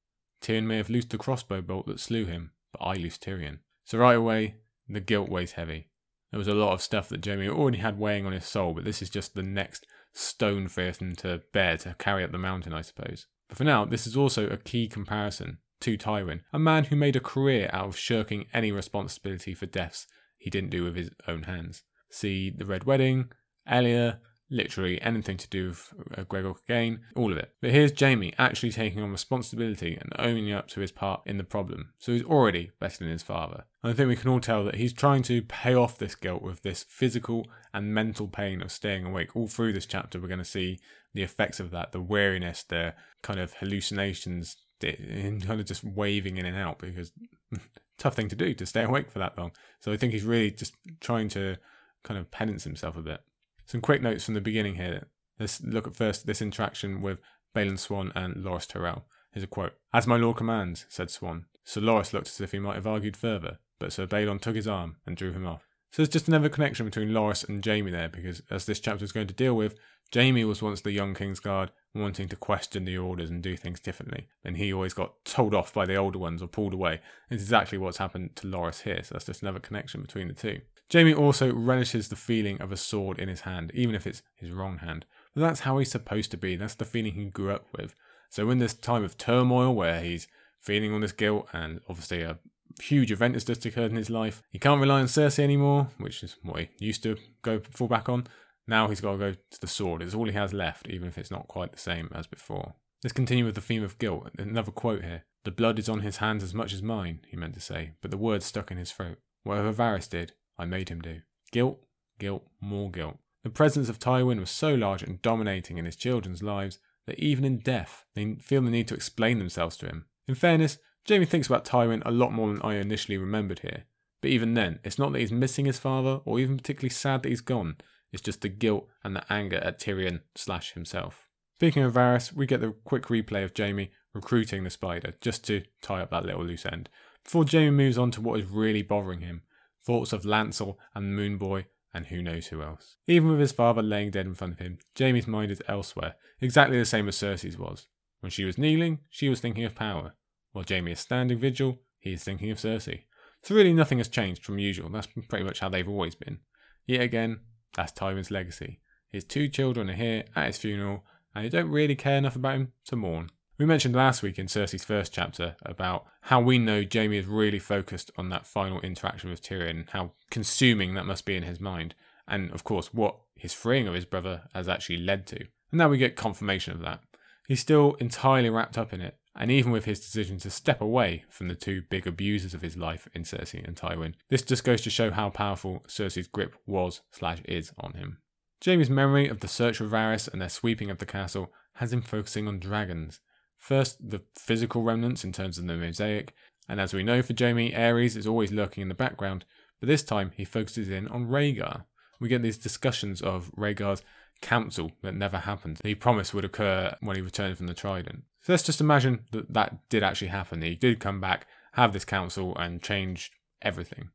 Tyrion may have loosed the crossbow bolt that slew him, but I loosed Tyrion. So right away, the guilt weighs heavy. There was a lot of stuff that Jaime already had weighing on his soul, but this is just the next stone for him to bear to carry up the mountain, I suppose. But for now, this is also a key comparison to Tywin, a man who made a career out of shirking any responsibility for deaths he didn't do with his own hands. See The Red Wedding, Elia, literally anything to do with uh, Gregor Clegane, all of it. But here's Jaime actually taking on responsibility and owning up to his part in the problem. So he's already better than his father. And I think we can all tell that he's trying to pay off this guilt with this physical and mental pain of staying awake. All through this chapter, we're going to see the effects of that, the weariness, the kind of hallucinations, kind of just waving in and out because tough thing to do to stay awake for that long. So I think he's really just trying to kind of penance himself a bit. Some quick notes from the beginning here. Let's look at first this interaction with Balon Swan and Loras Tyrell. Here's a quote. As my lord commands, said Swan. Sir Loras looked as if he might have argued further, but Sir Balon took his arm and drew him off. So there's just another connection between Loras and Jaime there, because as this chapter is going to deal with, Jaime was once the young Kingsguard, wanting to question the orders and do things differently. And he always got told off by the older ones or pulled away. It's exactly what's happened to Loras here, so that's just another connection between the two. Jaime also relishes the feeling of a sword in his hand, even if it's his wrong hand. But that's how he's supposed to be. That's the feeling he grew up with. So in this time of turmoil where he's feeling all this guilt and obviously a huge event has just occurred in his life, he can't rely on Cersei anymore, which is what he used to go fall back on. Now he's got to go to the sword. It's all he has left, even if it's not quite the same as before. Let's continue with the theme of guilt. Another quote here. The blood is on his hands as much as mine, he meant to say, but the words stuck in his throat. Whatever Varys did, I made him do. Guilt, guilt, more guilt. The presence of Tywin was so large and dominating in his children's lives that even in death, they feel the need to explain themselves to him. In fairness, Jaime thinks about Tywin a lot more than I initially remembered here. But even then, it's not that he's missing his father or even particularly sad that he's gone. It's just the guilt and the anger at Tyrion slash himself. Speaking of Varys, we get the quick replay of Jaime recruiting the spider just to tie up that little loose end. Before Jaime moves on to what is really bothering him, thoughts of Lancel and Moonboy and who knows who else. Even with his father laying dead in front of him, Jaime's mind is elsewhere, exactly the same as Cersei's was. When she was kneeling, she was thinking of power. While Jaime is standing vigil, he is thinking of Cersei. So really nothing has changed from usual, that's pretty much how they've always been. Yet again, that's Tywin's legacy. His two children are here at his funeral, and they don't really care enough about him to mourn. We mentioned last week in Cersei's first chapter about how we know Jaime is really focused on that final interaction with Tyrion and how consuming that must be in his mind, and of course what his freeing of his brother has actually led to. And now we get confirmation of that. He's still entirely wrapped up in it, and even with his decision to step away from the two big abusers of his life in Cersei and Tywin, this just goes to show how powerful Cersei's grip was slash is on him. Jaime's memory of the search for Varys and their sweeping of the castle has him focusing on dragons. First, the physical remnants in terms of the mosaic, and as we know for Jaime, Aerys is always lurking in the background, but this time he focuses in on Rhaegar. We get these discussions of Rhaegar's council that never happened. He promised would occur when he returned from the Trident. So let's just imagine that that did actually happen. He did come back, have this council, and change everything.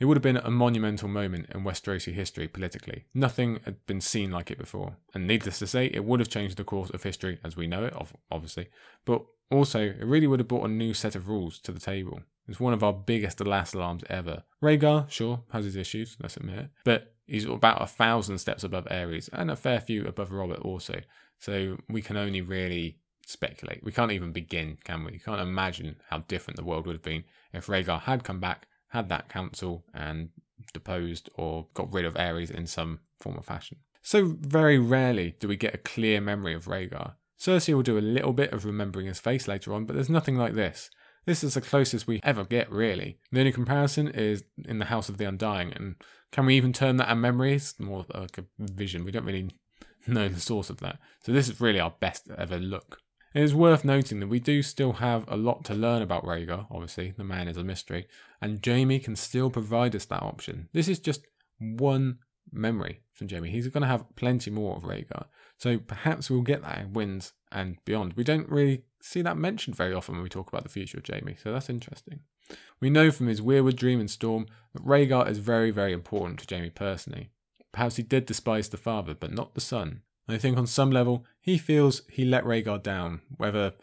It would have been a monumental moment in Westerosi history politically. Nothing had been seen like it before. And needless to say, it would have changed the course of history as we know it, obviously. But also, it really would have brought a new set of rules to the table. It's one of our biggest last alarms ever. Rhaegar, sure, has his issues, let's admit it. But he's about a thousand steps above Aerys, and a fair few above Robert also. So we can only really speculate. We can't even begin, can we? You can't imagine how different the world would have been if Rhaegar had come back had that council and deposed or got rid of Aerys in some form or fashion. So very rarely do we get a clear memory of Rhaegar. Cersei will do a little bit of remembering his face later on, but there's nothing like this. This is the closest we ever get, really. The only comparison is in the House of the Undying, and can we even term that a memory? It's more like a vision. We don't really know the source of that. So this is really our best ever look. It is worth noting that we do still have a lot to learn about Rhaegar, obviously, the man is a mystery, and Jaime can still provide us that option. This is just one memory from Jaime. He's going to have plenty more of Rhaegar. So perhaps we'll get that in Winds and beyond. We don't really see that mentioned very often when we talk about the future of Jaime, so that's interesting. We know from his Weirwood Dream and Storm that Rhaegar is very, very important to Jaime personally. Perhaps he did despise the father, but not the son. I think on some level, he feels he let Rhaegar down, whether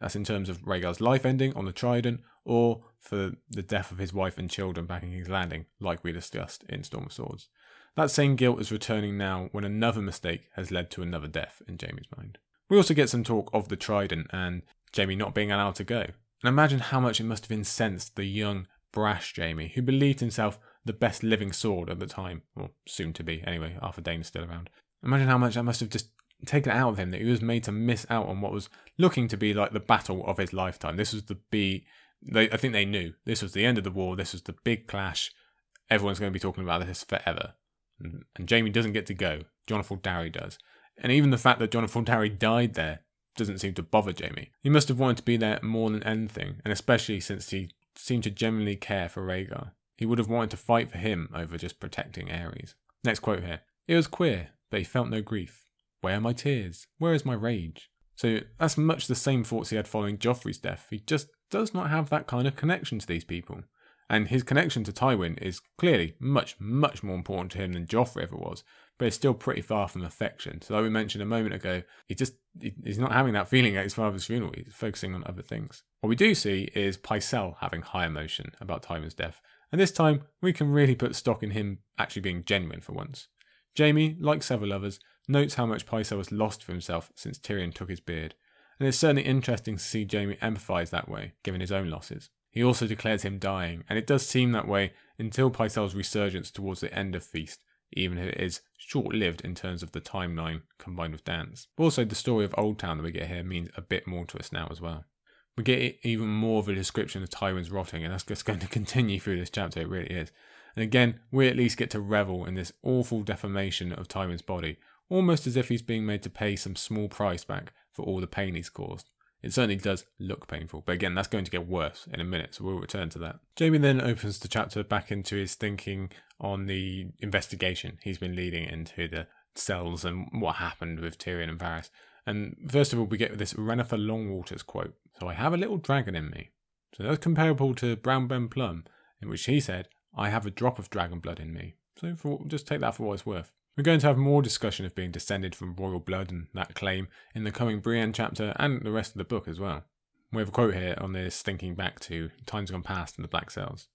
that's in terms of Rhaegar's life ending on the Trident or for the death of his wife and children back in King's Landing, like we discussed in Storm of Swords. That same guilt is returning now when another mistake has led to another death in Jaime's mind. We also get some talk of the Trident and Jaime not being allowed to go. And imagine how much it must have incensed the young, brash Jaime, who believed himself the best living sword at the time, or soon to be anyway, Arthur Dayne's still around. Imagine how much that must have just taken out of him that he was made to miss out on what was looking to be like the battle of his lifetime. This was the be. They, I think they knew this was the end of the war. This was the big clash. Everyone's going to be talking about this forever. And, and Jaime doesn't get to go. Jonathan Darry does. And even the fact that Jonathan Darry died there doesn't seem to bother Jaime. He must have wanted to be there more than anything, and especially since he seemed to genuinely care for Rhaegar. He would have wanted to fight for him over just protecting Aerys. Next quote here. It was queer but he felt no grief. Where are my tears? Where is my rage? So that's much the same thoughts he had following Joffrey's death. He just does not have that kind of connection to these people. And his connection to Tywin is clearly much, much more important to him than Joffrey ever was, but it's still pretty far from affection. So, like we mentioned a moment ago, he just he's not having that feeling at his father's funeral. He's focusing on other things. What we do see is Pycelle having high emotion about Tywin's death, and this time we can really put stock in him actually being genuine for once. Jaime, like several others, notes how much Pycelle has lost for himself since Tyrion took his beard, and it's certainly interesting to see Jaime empathise that way, given his own losses. He also declares him dying, and it does seem that way until Pycelle's resurgence towards the end of Feast, even if it is short lived in terms of the timeline combined with Dance. Also, the story of Oldtown that we get here means a bit more to us now as well. We get even more of a description of Tywin's rotting, and that's just going to continue through this chapter, it really is. And again, we at least get to revel in this awful deformation of Tywin's body, almost as if he's being made to pay some small price back for all the pain he's caused. It certainly does look painful, but again, that's going to get worse in a minute, so we'll return to that. Jaime then opens the chapter back into his thinking on the investigation he's been leading into the cells and what happened with Tyrion and Varys. And first of all, we get this Rennifer Longwaters quote So I have a little dragon in me. So that's comparable to Brown Ben Plumm, in which he said, I have a drop of dragon blood in me. So for, just take that for what it's worth. We're going to have more discussion of being descended from royal blood and that claim in the coming Brienne chapter and the rest of the book as well. We have a quote here on this thinking back to times gone past in the Black Cells.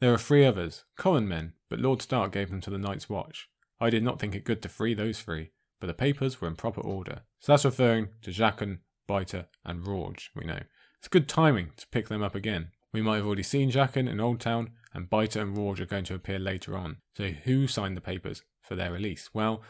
There are three others, common men, but Lord Stark gave them to the Night's Watch. I did not think it good to free those three, but the papers were in proper order. So that's referring to Jaqen, Biter, and Rorge, we know. It's good timing to pick them up again. We might have already seen Jaqen in Oldtown, and Biter and Rorge are going to appear later on. So who signed the papers? for their release? Well,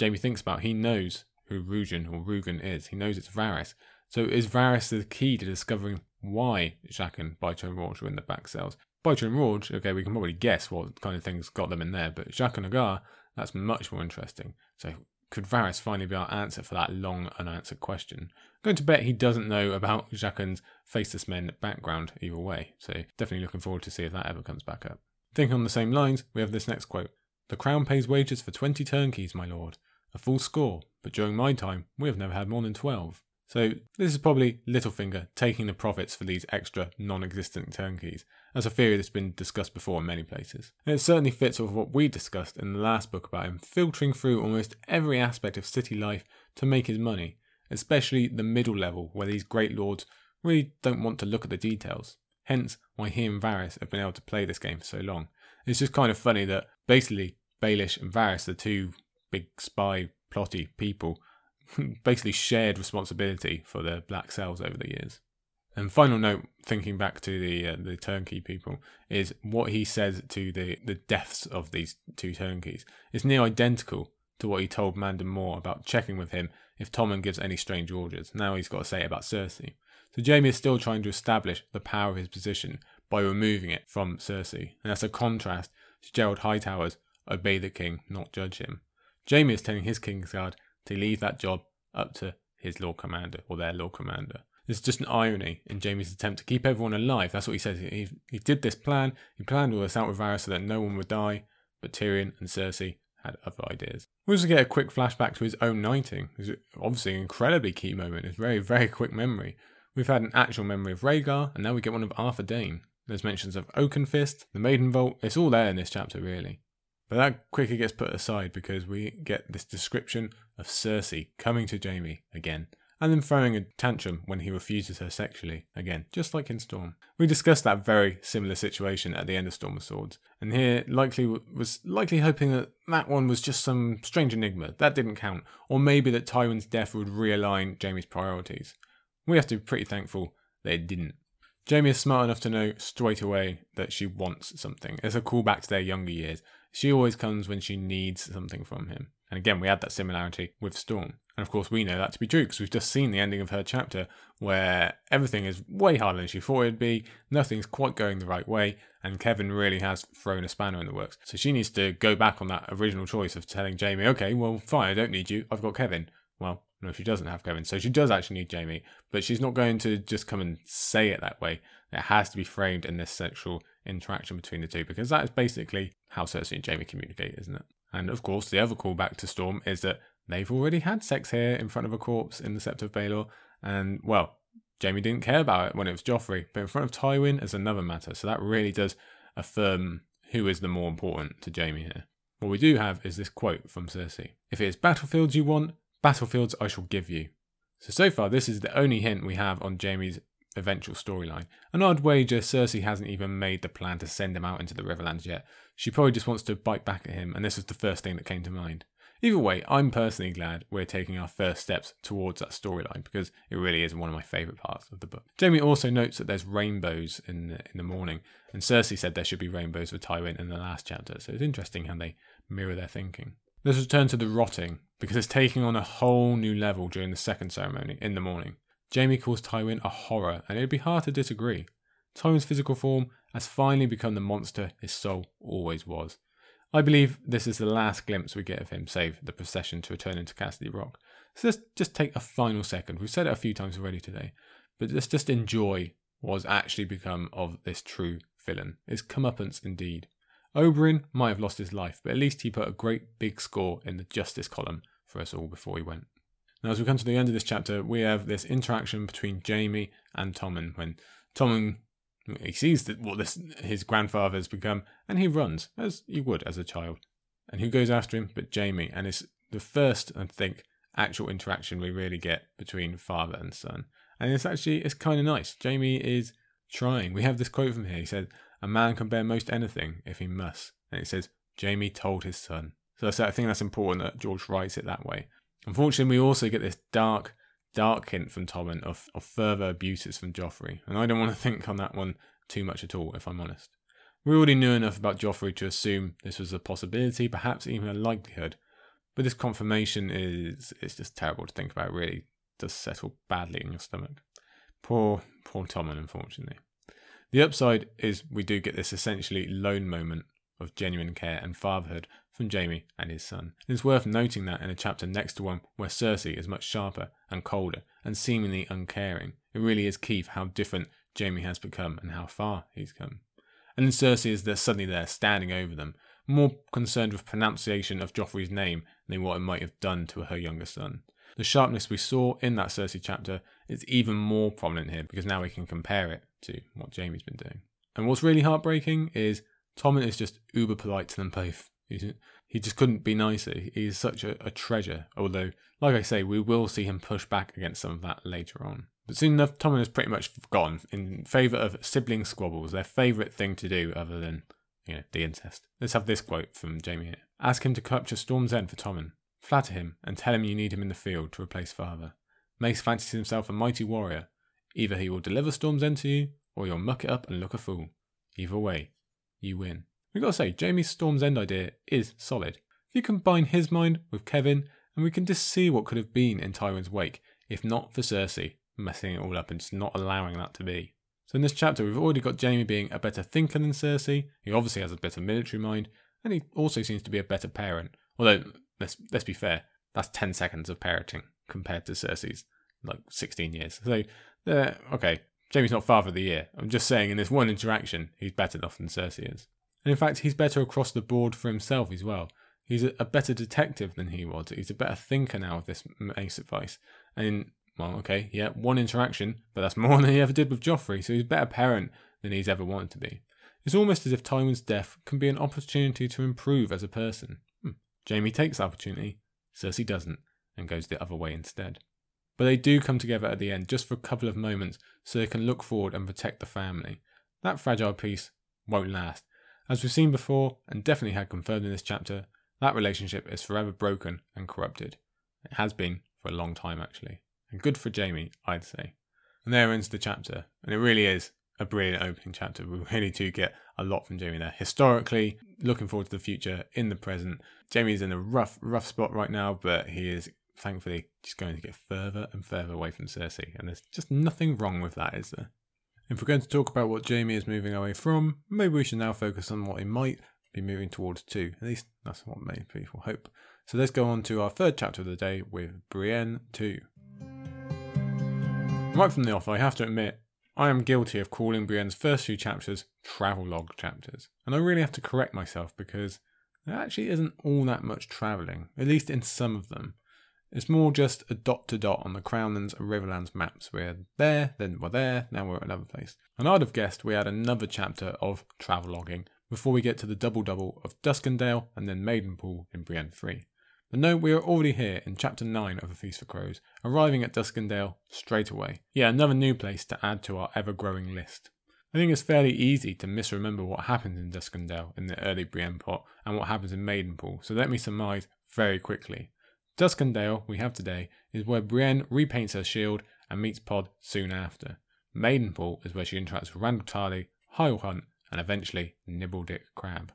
Jaime thinks about he knows who Rugen or Rugen is. He knows it's Varys. So is Varys the key to discovering why Jaqen, Biter and Rorge were in the back cells? Biter and Rorge, okay, we can probably guess what kind of things got them in there, but Jaqen H'ghar, that's much more interesting. So could Varys finally be our answer for that long unanswered question? I'm going to bet he doesn't know about Jaqen's Faceless Men background either way, so definitely looking forward to see if that ever comes back up. Thinking on the same lines, we have this next quote. The Crown pays wages for twenty turnkeys, my lord. A full score, but during my time, we have never had more than twelve. So this is probably Littlefinger taking the profits for these extra non-existent turnkeys, as a theory that's been discussed before in many places. And it certainly fits with what we discussed in the last book about him filtering through almost every aspect of city life to make his money, especially the middle level where these great lords really don't want to look at the details. Hence why he and Varys have been able to play this game for so long. It's just kind of funny that basically Baelish and Varys, the two big spy plotty people, basically shared responsibility for the black cells over the years. And final note, thinking back to the uh, the turnkey people, is what he says to the the deaths of these two turnkeys is near identical to what he told Mandon Moore about checking with him if Tommen gives any strange orders. Now he's got to say about Cersei. So Jaime is still trying to establish the power of his position by removing it from Cersei, and that's a contrast to Gerold Hightower's obey the king, not judge him. Jaime is telling his Kingsguard to leave that job up to his Lord Commander or their Lord Commander. It's just an irony in Jaime's attempt to keep everyone alive. That's what he says. He, he did this plan. He planned all this out with Varys so that no one would die, but Tyrion and Cersei had other ideas. We also get a quick flashback to his own knighting. It's obviously an incredibly key moment. It's very, very quick memory. We've had an actual memory of Rhaegar, and now we get one of Arthur Dayne. There's mentions of Oakenfist, the Maiden Vault. It's all there in this chapter, really. But that quickly gets put aside because we get this description of Cersei coming to Jaime again, and then throwing a tantrum when he refuses her sexually again, just like in Storm. We discussed that very similar situation at the end of Storm of Swords, and here likely was likely hoping that that one was just some strange enigma that didn't count, or maybe that Tywin's death would realign Jaime's priorities. We have to be pretty thankful that it didn't. Jaime is smart enough to know straight away that she wants something. It's a callback to their younger years, she always comes when she needs something from him. And again, we had that similarity with Storm. And of course, we know that to be true because we've just seen the ending of her chapter where everything is way harder than she thought it'd be, nothing's quite going the right way, and Kevan really has thrown a spanner in the works. So she needs to go back on that original choice of telling Jaime, okay, well, fine, I don't need you, I've got Kevan. Well, no, she doesn't have Kevan, so she does actually need Jaime, but she's not going to just come and say it that way. It has to be framed in this sexual interaction between the two because that is basically how Cersei and Jaime communicate, isn't it? And of course, the other callback to Storm is that they've already had sex here in front of a corpse in the Sept of Baelor, and well, Jaime didn't care about it when it was Joffrey, but in front of Tywin is another matter. So that really does affirm who is the more important to Jaime here. What we do have is this quote from Cersei If it is battlefields you want, battlefields I shall give you. So, so far, this is the only hint we have on Jaime's eventual storyline. An odd wager Cersei hasn't even made the plan to send him out into the Riverlands yet. She probably just wants to bite back at him, and this was the first thing that came to mind. Either way, I'm personally glad we're taking our first steps towards that storyline because it really is one of my favourite parts of the book. Jaime also notes that there's rainbows in the, in the morning, and Cersei said there should be rainbows for Tywin in the last chapter, so it's interesting how they mirror their thinking. Let's return to the rotting because it's taking on a whole new level during the second ceremony in the morning. Jaime calls Tywin a horror, and it'd be hard to disagree. Tywin's physical form has finally become the monster his soul always was. I believe this is the last glimpse we get of him, save the procession to return into Casterly Rock. So let's just take a final second. We've said it a few times already today, but let's just enjoy what's actually become of this true villain. His comeuppance indeed. Oberyn might have lost his life, but at least he put a great big score in the justice column for us all before he went. Now, as we come to the end of this chapter, we have this interaction between Jaime and Tommen when Tommen he sees that what this his grandfather has become, and he runs as he would as a child. And who goes after him but Jaime? And it's the first, I think, actual interaction we really get between father and son. And it's actually it's kind of nice. Jaime is trying. We have this quote from here. He said, "A man can bear most anything if he must." And it says, "Jaime told his son." So I think that's important that George writes it that way. Unfortunately, we also get this dark dark hint from Tommen of, of further abuses from Joffrey, and I don't want to think on that one too much at all, if I'm honest. We already knew enough about Joffrey to assume this was a possibility, perhaps even a likelihood, but this confirmation is it's just terrible to think about, really. It does settle badly in your stomach. Poor, poor Tommen, unfortunately. The upside is we do get this essentially lone moment of genuine care and fatherhood from Jaime and his son. It's worth noting that in a chapter next to one where Cersei is much sharper and colder and seemingly uncaring, it really is for how different Jaime has become and how far he's come. And then Cersei is there suddenly there, standing over them, more concerned with pronunciation of Joffrey's name than what it might have done to her younger son. The sharpness we saw in that Cersei chapter is even more prominent here because now we can compare it to what Jaime's been doing. And what's really heartbreaking is Tommen is just uber polite to them both. He just couldn't be nicer. He's such a, a treasure. Although, like I say, we will see him push back against some of that later on. But soon enough, Tommen is pretty much gone in favour of sibling squabbles, their favourite thing to do other than, you know, the incest. Let's have this quote from Jaime here. Ask him to capture Storm's End for Tommen. Flatter him and tell him you need him in the field to replace father. Mace fancies himself a mighty warrior. Either he will deliver Storm's End to you, or you'll muck it up and look a fool. Either way, you win. We gotta say, Jaime's Storm's End idea is solid. If you combine his mind with Kevan, and we can just see what could have been in Tywin's wake, if not for Cersei messing it all up and just not allowing that to be. So in this chapter, we've already got Jaime being a better thinker than Cersei. He obviously has a better military mind, and he also seems to be a better parent. Although, let's let's be fair, that's ten seconds of parenting compared to Cersei's like sixteen years. So, uh, okay, Jaime's not father of the year. I'm just saying, in this one interaction, he's better off than Cersei is. And in fact, he's better across the board for himself as well. He's a, better detective than he was. He's a better thinker now with this ace advice. And, well, okay, yeah, one interaction, but that's more than he ever did with Joffrey, so he's a better parent than he's ever wanted to be. It's almost as if Tywin's death can be an opportunity to improve as a person. Hmm. Jaime takes the opportunity, Cersei doesn't, and goes the other way instead. But they do come together at the end just for a couple of moments so they can look forward and protect the family. That fragile peace won't last, as we've seen before, and definitely had confirmed in this chapter, that relationship is forever broken and corrupted. It has been for a long time, actually. And good for Jaime, I'd say. And there ends the chapter. And it really is a brilliant opening chapter. We really do get a lot from Jaime there. Historically, looking forward to the future, in the present. Jaime's in a rough, rough spot right now, but he is thankfully just going to get further and further away from Cersei. And there's just nothing wrong with that, is there? If we're going to talk about what Jaime is moving away from, maybe we should now focus on what he might be moving towards too. At least that's what many people hope. So let's go on to our third chapter of the day with Brienne 2. Right from the off, I have to admit, I am guilty of calling Brienne's first few chapters travelogue chapters. And I really have to correct myself because there actually isn't all that much travelling, at least in some of them. It's more just a dot to dot on the Crownlands and Riverlands maps. We're there, then we're there, now we're at another place. And I'd have guessed we had another chapter of traveloguing before we get to the double double of Duskendale and then Maidenpool in Brienne 3. But no, we are already here in chapter 9 of A Feast for Crows, arriving at Duskendale straight away. Yeah, another new place to add to our ever growing list. I think it's fairly easy to misremember what happens in Duskendale in the early Brienne pot and what happens in Maidenpool, so let me surmise very quickly. Duskendale, we have today, is where Brienne repaints her shield and meets Pod soon after. Maidenpool is where she interacts with Randyll Tarly, Hyle Hunt, and eventually Nibbledick Crab.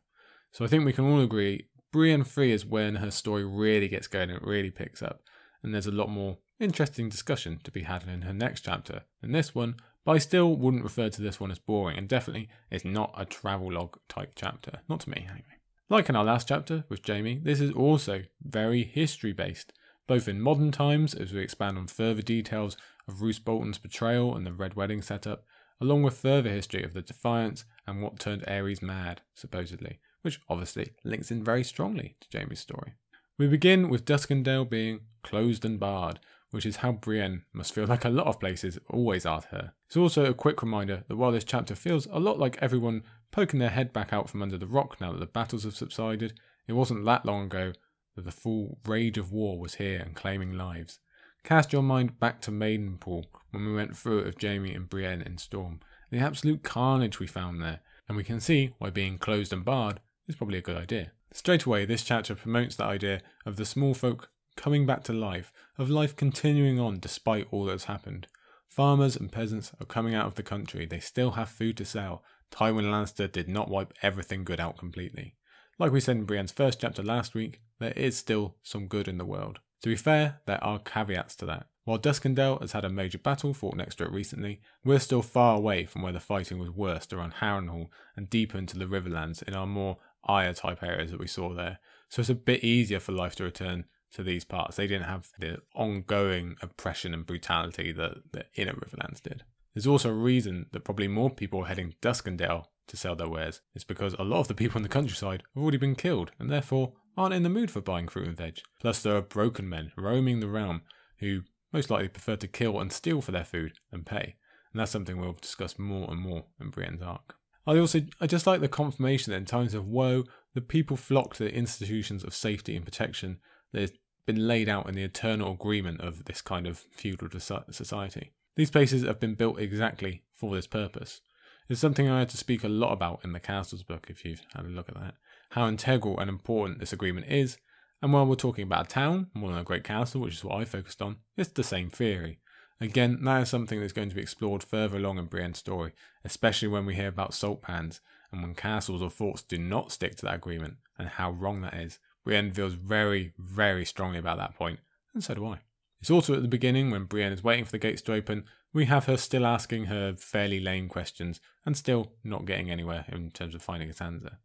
So I think we can all agree Brienne 3 is when her story really gets going and it really picks up, and there's a lot more interesting discussion to be had in her next chapter than this one, but I still wouldn't refer to this one as boring, and definitely it's not a travelogue type chapter. Not to me, anyway. Like in our last chapter with Jaime, this is also very history based, both in modern times as we expand on further details of Roose Bolton's betrayal and the Red Wedding setup, along with further history of the Defiance and what turned Aerys mad, supposedly, which obviously links in very strongly to Jaime's story. We begin with Duskendale being closed and barred, which is how Brienne must feel like a lot of places always are to her. It's also a quick reminder that while this chapter feels a lot like everyone poking their head back out from under the rock now that the battles have subsided, it wasn't that long ago that the full rage of war was here and claiming lives. Cast your mind back to Maidenpool when we went through it with Jaime and Brienne in Storm, the absolute carnage we found there, and we can see why being closed and barred is probably a good idea. Straight away, this chapter promotes the idea of the small folk coming back to life, of life continuing on despite all that's happened. Farmers and peasants are coming out of the country, they still have food to sell, Tywin Lannister did not wipe everything good out completely. Like we said in Brienne's first chapter last week, there is still some good in the world. To be fair, there are caveats to that. While Duskendale has had a major battle fought next to it recently, we're still far away from where the fighting was worst around Harrenhal and deeper into the Riverlands in our more Arya type areas that we saw there. So it's a bit easier for life to return to these parts. They didn't have the ongoing oppression and brutality that the inner Riverlands did. There's also a reason that probably more people are heading Duskendale to sell their wares. It's because a lot of the people in the countryside have already been killed and therefore aren't in the mood for buying fruit and veg. Plus, there are broken men roaming the realm who most likely prefer to kill and steal for their food than pay. And that's something we'll discuss more and more in Brienne's arc. I also I just like the confirmation that in times of woe, the people flock to the institutions of safety and protection that has been laid out in the eternal agreement of this kind of feudal society. These places have been built exactly for this purpose. It's something I had to speak a lot about in the Castles book, if you've had a look at that. How integral and important this agreement is, and while we're talking about a town more than a great castle, which is what I focused on, it's the same theory. Again, that is something that's going to be explored further along in Brienne's story, especially when we hear about salt pans and when castles or forts do not stick to that agreement and how wrong that is. Brienne feels very, very strongly about that point, and so do I. It's also at the beginning when Brienne is waiting for the gates to open, we have her still asking her fairly lame questions and still not getting anywhere in terms of finding a Sansa.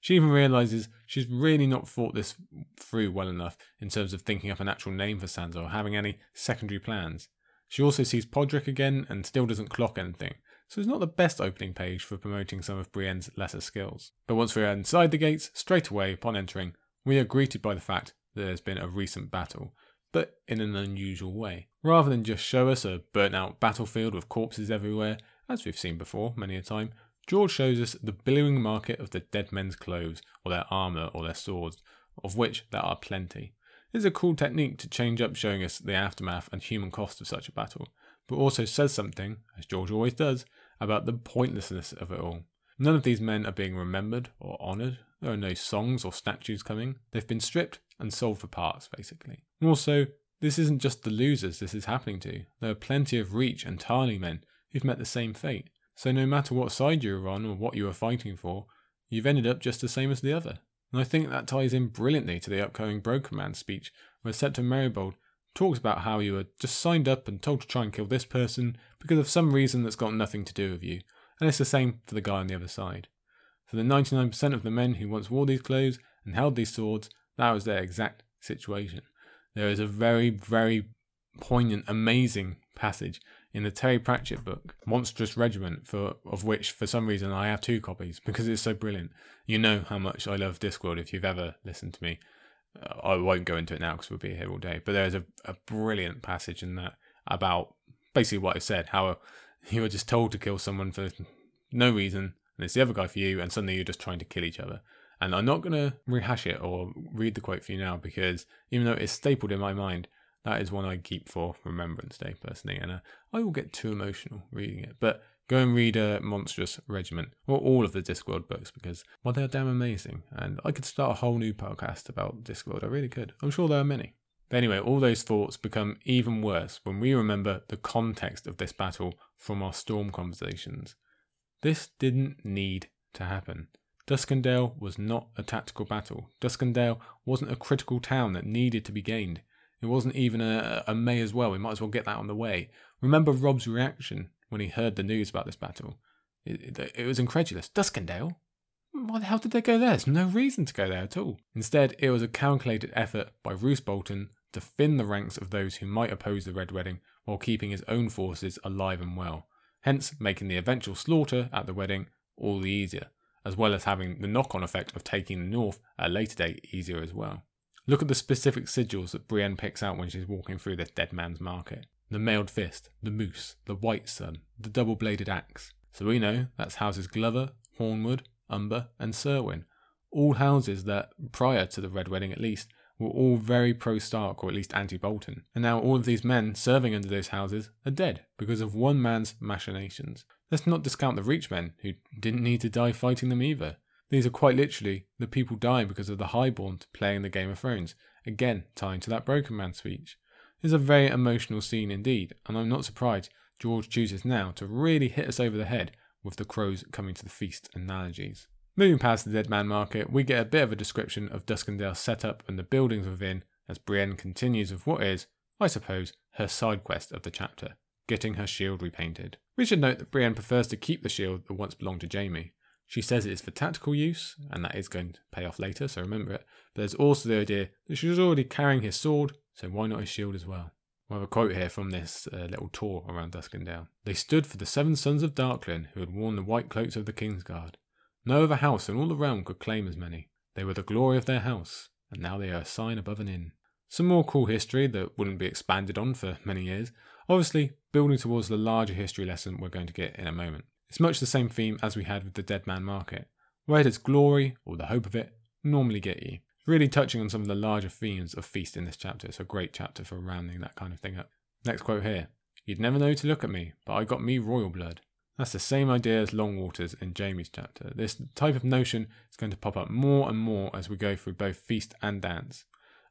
She even realizes she's really not thought this through well enough in terms of thinking up an actual name for Sansa or having any secondary plans. She also sees Podrick again and still doesn't clock anything, so it's not the best opening page for promoting some of Brienne's lesser skills. But once we are inside the gates, straight away upon entering, we are greeted by the fact that there's been a recent battle, but in an unusual way. Rather than just show us a burnt out battlefield with corpses everywhere, as we've seen before many a time, George shows us the billowing market of the dead men's clothes, or their armour, or their swords, of which there are plenty. It's a cool technique to change up showing us the aftermath and human cost of such a battle, but also says something, as George always does, about the pointlessness of it all. None of these men are being remembered or honoured. There are no songs or statues coming. They've been stripped and sold for parts, basically. Also, this isn't just the losers this is happening to. There are plenty of Reach and Tarly men who've met the same fate. So no matter what side you were on or what you were fighting for, you've ended up just the same as the other. And I think that ties in brilliantly to the upcoming Broken Man speech, where Septon Meribald talks about how you were just signed up and told to try and kill this person because of some reason that's got nothing to do with you. And it's the same for the guy on the other side. For the 99% of the men who once wore these clothes and held these swords, that was their exact situation. There is a very, very poignant, amazing passage in the Terry Pratchett book, Monstrous Regiment, for of which for some reason I have two copies because it's so brilliant. You know how much I love Discworld if you've ever listened to me. Uh, I won't go into it now because we'll be here all day. But there's a, a brilliant passage in that about basically what I said how you were just told to kill someone for no reason, and it's the other guy for you, and suddenly you're just trying to kill each other. And I'm not going to rehash it or read the quote for you now because even though it's stapled in my mind, that is one I keep for Remembrance Day personally. And uh, I will get too emotional reading it. But go and read uh, Monstrous Regiment or all of the Discworld books because, well, they're damn amazing. And I could start a whole new podcast about Discworld. I really could. I'm sure there are many. But anyway, all those thoughts become even worse when we remember the context of this battle from our Storm conversations. This didn't need to happen. Duskendale was not a tactical battle. Duskendale wasn't a critical town that needed to be gained. It wasn't even a, a may as well. We might as well get that on the way. Remember Robb's reaction when he heard the news about this battle. It, it, it was incredulous. Duskendale? Why the hell did they go there? There's no reason to go there at all. Instead, it was a calculated effort by Roose Bolton to thin the ranks of those who might oppose the Red Wedding while keeping his own forces alive and well, hence making the eventual slaughter at the wedding all the easier as well as having the knock on effect of taking the north at a later date easier as well. Look at the specific sigils that Brienne picks out when she's walking through this dead man's market the mailed fist, the moose, the white sun, the double bladed axe. So we know that's houses Glover, Hornwood, Umber, and Cerwyn, all houses that, prior to the Red Wedding at least, were all very pro Stark or at least anti Bolton. And now all of these men serving under those houses are dead because of one man's machinations. Let's not discount the Reach men, who didn't need to die fighting them either. These are quite literally the people dying because of the Highborn playing the Game of Thrones, again tying to that Broken Man speech. It's a very emotional scene indeed, and I'm not surprised George chooses now to really hit us over the head with the crows coming to the feast analogies. Moving past the Dead Man Market, we get a bit of a description of Duskendale's setup and the buildings within as Brienne continues with what is, I suppose, her side quest of the chapter, getting her shield repainted. We should note that Brienne prefers to keep the shield that once belonged to Jaime. She says it is for tactical use, and that is going to pay off later, so remember it. But there's also the idea that she was already carrying his sword, so why not his shield as well? We have a quote here from this uh, little tour around Duskendale. They stood for the seven sons of Darklyn who had worn the white cloaks of the Kingsguard. No other house in all the realm could claim as many. They were the glory of their house, and now they are a sign above an inn. Some more cool history that wouldn't be expanded on for many years. Obviously, building towards the larger history lesson we're going to get in a moment. It's much the same theme as we had with the Dead Man Market. Where does glory, or the hope of it, normally get you? Really touching on some of the larger themes of Feast in this chapter. It's a great chapter for rounding that kind of thing up. Next quote here. You'd never know to look at me, but I got me royal blood. That's the same idea as Longwaters in Jaime's chapter. This type of notion is going to pop up more and more as we go through both feast and dance.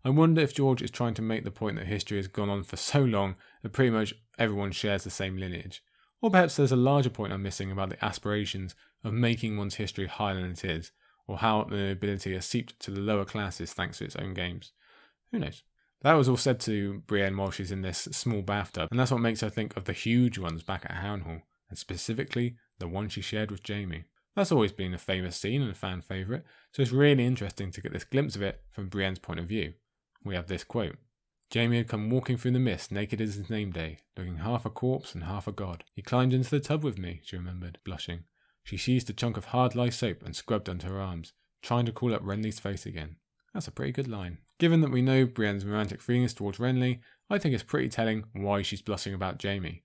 I wonder if George is trying to make the point that history has gone on for so long that pretty much everyone shares the same lineage. Or perhaps there's a larger point I'm missing about the aspirations of making one's history higher than it is, or how the nobility has seeped to the lower classes thanks to its own games. Who knows? That was all said to Brienne while she's in this small bathtub, and that's what makes her think of the huge ones back at Harrenhal and specifically the one she shared with Jaime. That's always been a famous scene and a fan favourite, so it's really interesting to get this glimpse of it from Brienne's point of view. We have this quote Jaime had come walking through the mist, naked as his name day, looking half a corpse and half a god. He climbed into the tub with me, she remembered, blushing. She seized a chunk of hard lye soap and scrubbed under her arms, trying to call up Renly's face again. That's a pretty good line. Given that we know Brienne's romantic feelings towards Renly, I think it's pretty telling why she's blushing about Jaime.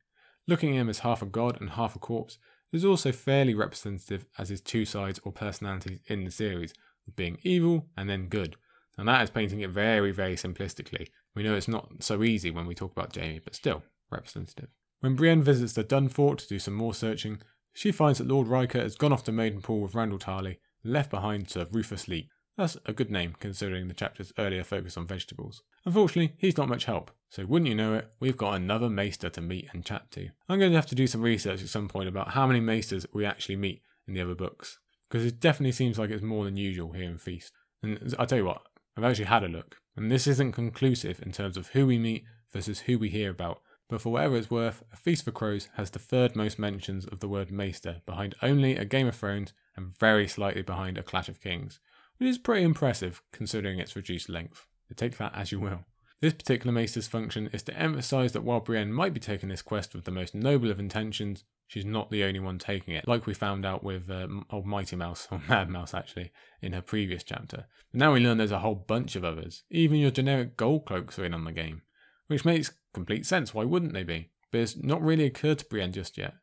Looking at him as half a god and half a corpse is also fairly representative as his two sides or personalities in the series, being evil and then good. And that is painting it very, very simplistically. We know it's not so easy when we talk about Jaime, but still representative. When Brienne visits the Dunfort to do some more searching, she finds that Lord Rykker has gone off to Maidenpool with Randyll Tarly, left behind Sir Rufus Leek. That's a good name considering the chapter's earlier focus on vegetables. Unfortunately, he's not much help, so wouldn't you know it, we've got another Maester to meet and chat to. I'm going to have to do some research at some point about how many Maesters we actually meet in the other books, because it definitely seems like it's more than usual here in Feast. And I'll tell you what, I've actually had a look, and this isn't conclusive in terms of who we meet versus who we hear about, but for whatever it's worth, A Feast for Crows has the third most mentions of the word Maester, behind only A Game of Thrones and very slightly behind A Clash of Kings, which is pretty impressive considering its reduced length. take that as you will. This particular maester's function is to emphasize that while Brienne might be taking this quest with the most noble of intentions, she's not the only one taking it, like we found out with uh, old Mighty Mouse, or Mad Mouse actually, in her previous chapter. But now we learn there's a whole bunch of others. Even your generic gold cloaks are in on the game, which makes complete sense. Why wouldn't they be? But it's not really occurred to Brienne just yet,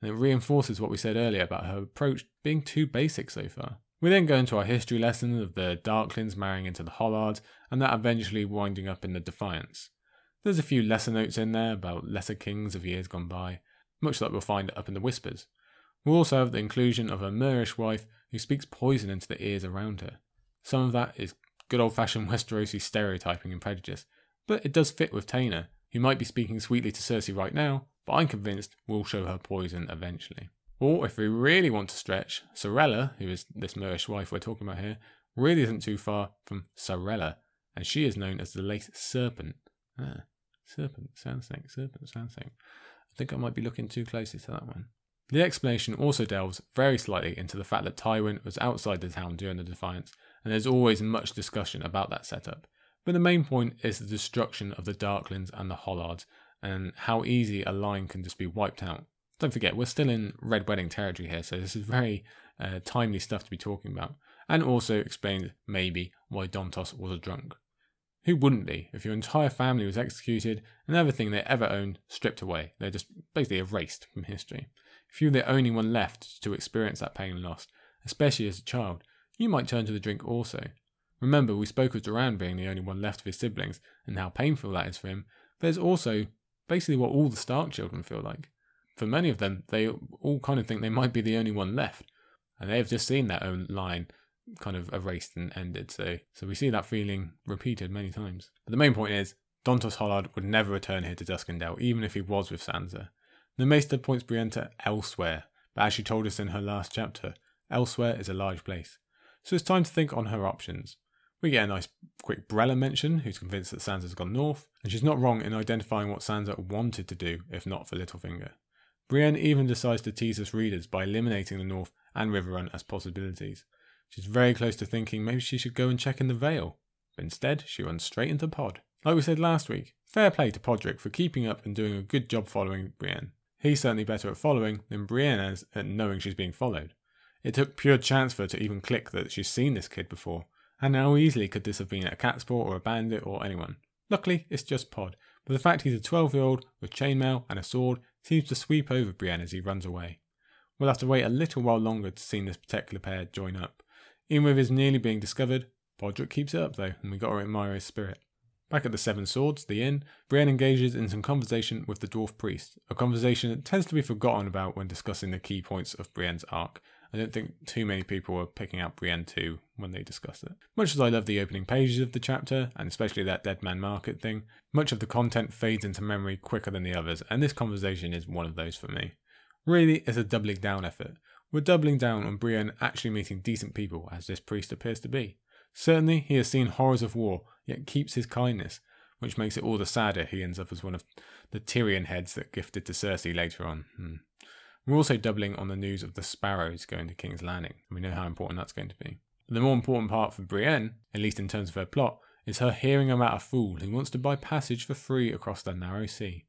and it reinforces what we said earlier about her approach being too basic so far. We then go into our history lesson of the Darklyns marrying into the Hollards, and that eventually winding up in the Defiance. There's a few lesser notes in there about lesser kings of years gone by, much like we'll find up in the Whispers. We'll also have the inclusion of a Myrish wife who speaks poison into the ears around her. Some of that is good old fashioned Westerosi stereotyping and prejudice, but it does fit with Taena, who might be speaking sweetly to Cersei right now, but I'm convinced will show her poison eventually. Or if we really want to stretch, Sarella, who is this Myrish wife we're talking about here, really isn't too far from Sarella, and she is known as the late Serpent. Ah, Serpent, Sand Snake, Serpent, Sand Snake. I think I might be looking too closely to that one. The explanation also delves very slightly into the fact that Tywin was outside the town during the Defiance, and there's always much discussion about that setup. But the main point is the destruction of the Darklyns and the Hollards, and how easy a line can just be wiped out. Don't forget, we're still in Red Wedding territory here, so this is very uh, timely stuff to be talking about. And also explains, maybe, why Dontos was a drunk. Who wouldn't be if your entire family was executed and everything they ever owned stripped away? They're just basically erased from history. If you're the only one left to experience that pain and loss, especially as a child, you might turn to the drink also. Remember, we spoke of Doran being the only one left of his siblings and how painful that is for him, but it's also basically what all the Stark children feel like for many of them, they all kind of think they might be the only one left. And they have just seen their own line kind of erased and ended. So, so we see that feeling repeated many times. But the main point is, Dontos Hollard would never return here to Duskendale, even if he was with Sansa. The Maester points Brienne to elsewhere, but as she told us in her last chapter, elsewhere is a large place. So it's time to think on her options. We get a nice quick Brella mention, who's convinced that Sansa's gone north, and she's not wrong in identifying what Sansa wanted to do, if not for Littlefinger. Brienne even decides to tease us readers by eliminating the North and Riverrun as possibilities. She's very close to thinking maybe she should go and check in the Vale, but instead she runs straight into Pod. Like we said last week, fair play to Podrick for keeping up and doing a good job following Brienne. He's certainly better at following than Brienne is at knowing she's being followed. It took pure chance for her to even click that she's seen this kid before, and how easily could this have been a catspaw or a bandit or anyone? Luckily, it's just Pod, but the fact he's a 12 year old with chainmail and a sword seems to sweep over Brienne as he runs away. We'll have to wait a little while longer to see this particular pair join up. Even with his nearly being discovered, Podrick keeps it up though, and we gotta admire his spirit. Back at the Seven Swords, the inn, Brienne engages in some conversation with the dwarf priest, a conversation that tends to be forgotten about when discussing the key points of Brienne's arc, I don't think too many people were picking up Brienne 2 when they discussed it. Much as I love the opening pages of the chapter, and especially that Dead Man Market thing, much of the content fades into memory quicker than the others, and this conversation is one of those for me. Really, it's a doubling down effort. We're doubling down on Brienne actually meeting decent people, as this priest appears to be. Certainly, he has seen horrors of war, yet keeps his kindness, which makes it all the sadder he ends up as one of the Tyrion heads that gifted to Cersei later on. Hmm. We're also doubling on the news of the Sparrows going to King's Landing, and we know how important that's going to be. the more important part for Brienne, at least in terms of her plot, is her hearing about a fool who wants to buy passage for free across the narrow sea.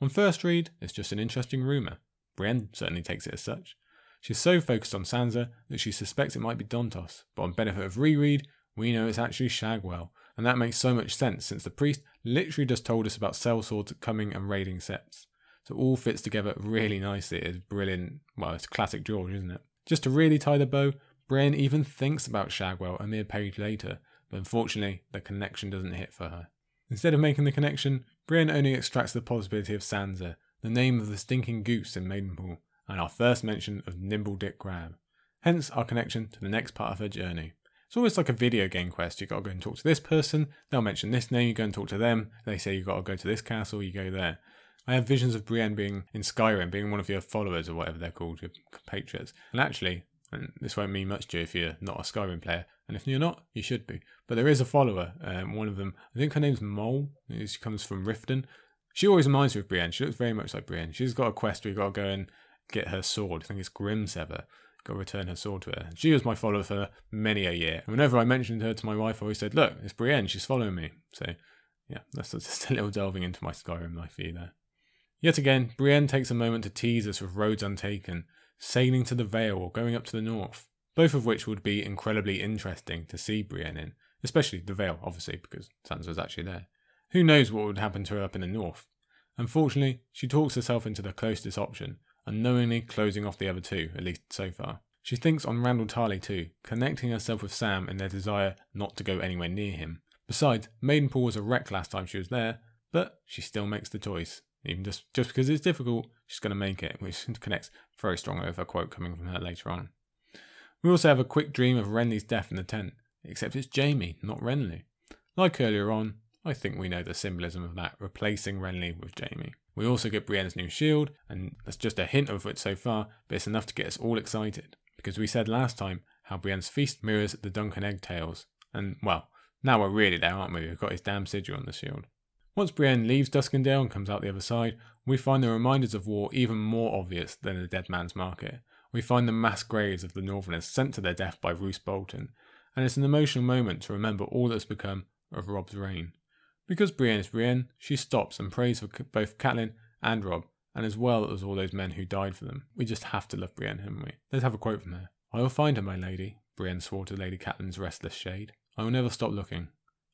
On first read, it's just an interesting rumour. Brienne certainly takes it as such. She's so focused on Sansa that she suspects it might be Dontos, but on benefit of reread, we know it's actually Shagwell, and that makes so much sense since the priest literally just told us about sellswords coming and raiding septs. So all fits together really nicely. It's brilliant. Well, it's classic George, isn't it? Just to really tie the bow, Brienne even thinks about Shagwell a mere page later, but unfortunately, the connection doesn't hit for her. Instead of making the connection, Brienne only extracts the possibility of Sansa, the name of the stinking goose in Maidenpool, and our first mention of Nimble Dick Crabb. Hence our connection to the next part of her journey. It's almost like a video game quest. You gotta go and talk to this person, they'll mention this name, you go and talk to them, they say you gotta go to this castle, you go there. I have visions of Brienne being in Skyrim, being one of your followers or whatever they're called, your compatriots. And actually, and this won't mean much to you if you're not a Skyrim player, and if you're not, you should be. But there is a follower, um, one of them, I think her name's Mjoll, she comes from Riften. She always reminds me of Brienne, she looks very much like Brienne. She's got a quest where you've got to go and get her sword, I think it's Grimsever. Got to return her sword to her. She was my follower for many a year. And whenever I mentioned her to my wife, I always said, Look, it's Brienne, she's following me. So Yeah, that's just a little delving into my Skyrim life for you there. Yet again, Brienne takes a moment to tease us with roads untaken, sailing to the Vale or going up to the north, both of which would be incredibly interesting to see Brienne in, especially the Vale, obviously, because Sansa's actually there. Who knows what would happen to her up in the north? Unfortunately, she talks herself into the closest option, unknowingly closing off the other two, at least so far. She thinks on Randyll Tarly too, connecting herself with Sam in their desire not to go anywhere near him. Besides, Maidenpool was a wreck last time she was there, but she still makes the choice. Even just, just because it's difficult, she's going to make it, which connects very strongly with a quote coming from her later on. We also have a quick dream of Renly's death in the tent, except it's Jaime, not Renly. Like earlier on, I think we know the symbolism of that, replacing Renly with Jaime. We also get Brienne's new shield, and that's just a hint of it so far, but it's enough to get us all excited because we said last time how Brienne's feast mirrors the Dunk and Egg tales, And, well, now we're really there, aren't we? We've got his damn sigil on the shield. Once Brienne leaves Duskendale and comes out the other side, we find the reminders of war even more obvious than the Dead Man's Market. We find the mass graves of the Northerners sent to their death by Roose Bolton, and it's an emotional moment to remember all that's become of Robb's reign. Because Brienne is Brienne, she stops and prays for both Catelyn and Robb, and as well as all those men who died for them. We just have to love Brienne, haven't we? Let's have a quote from her. I will find her, my lady, Brienne swore to Lady Catelyn's restless shade. I will never stop looking.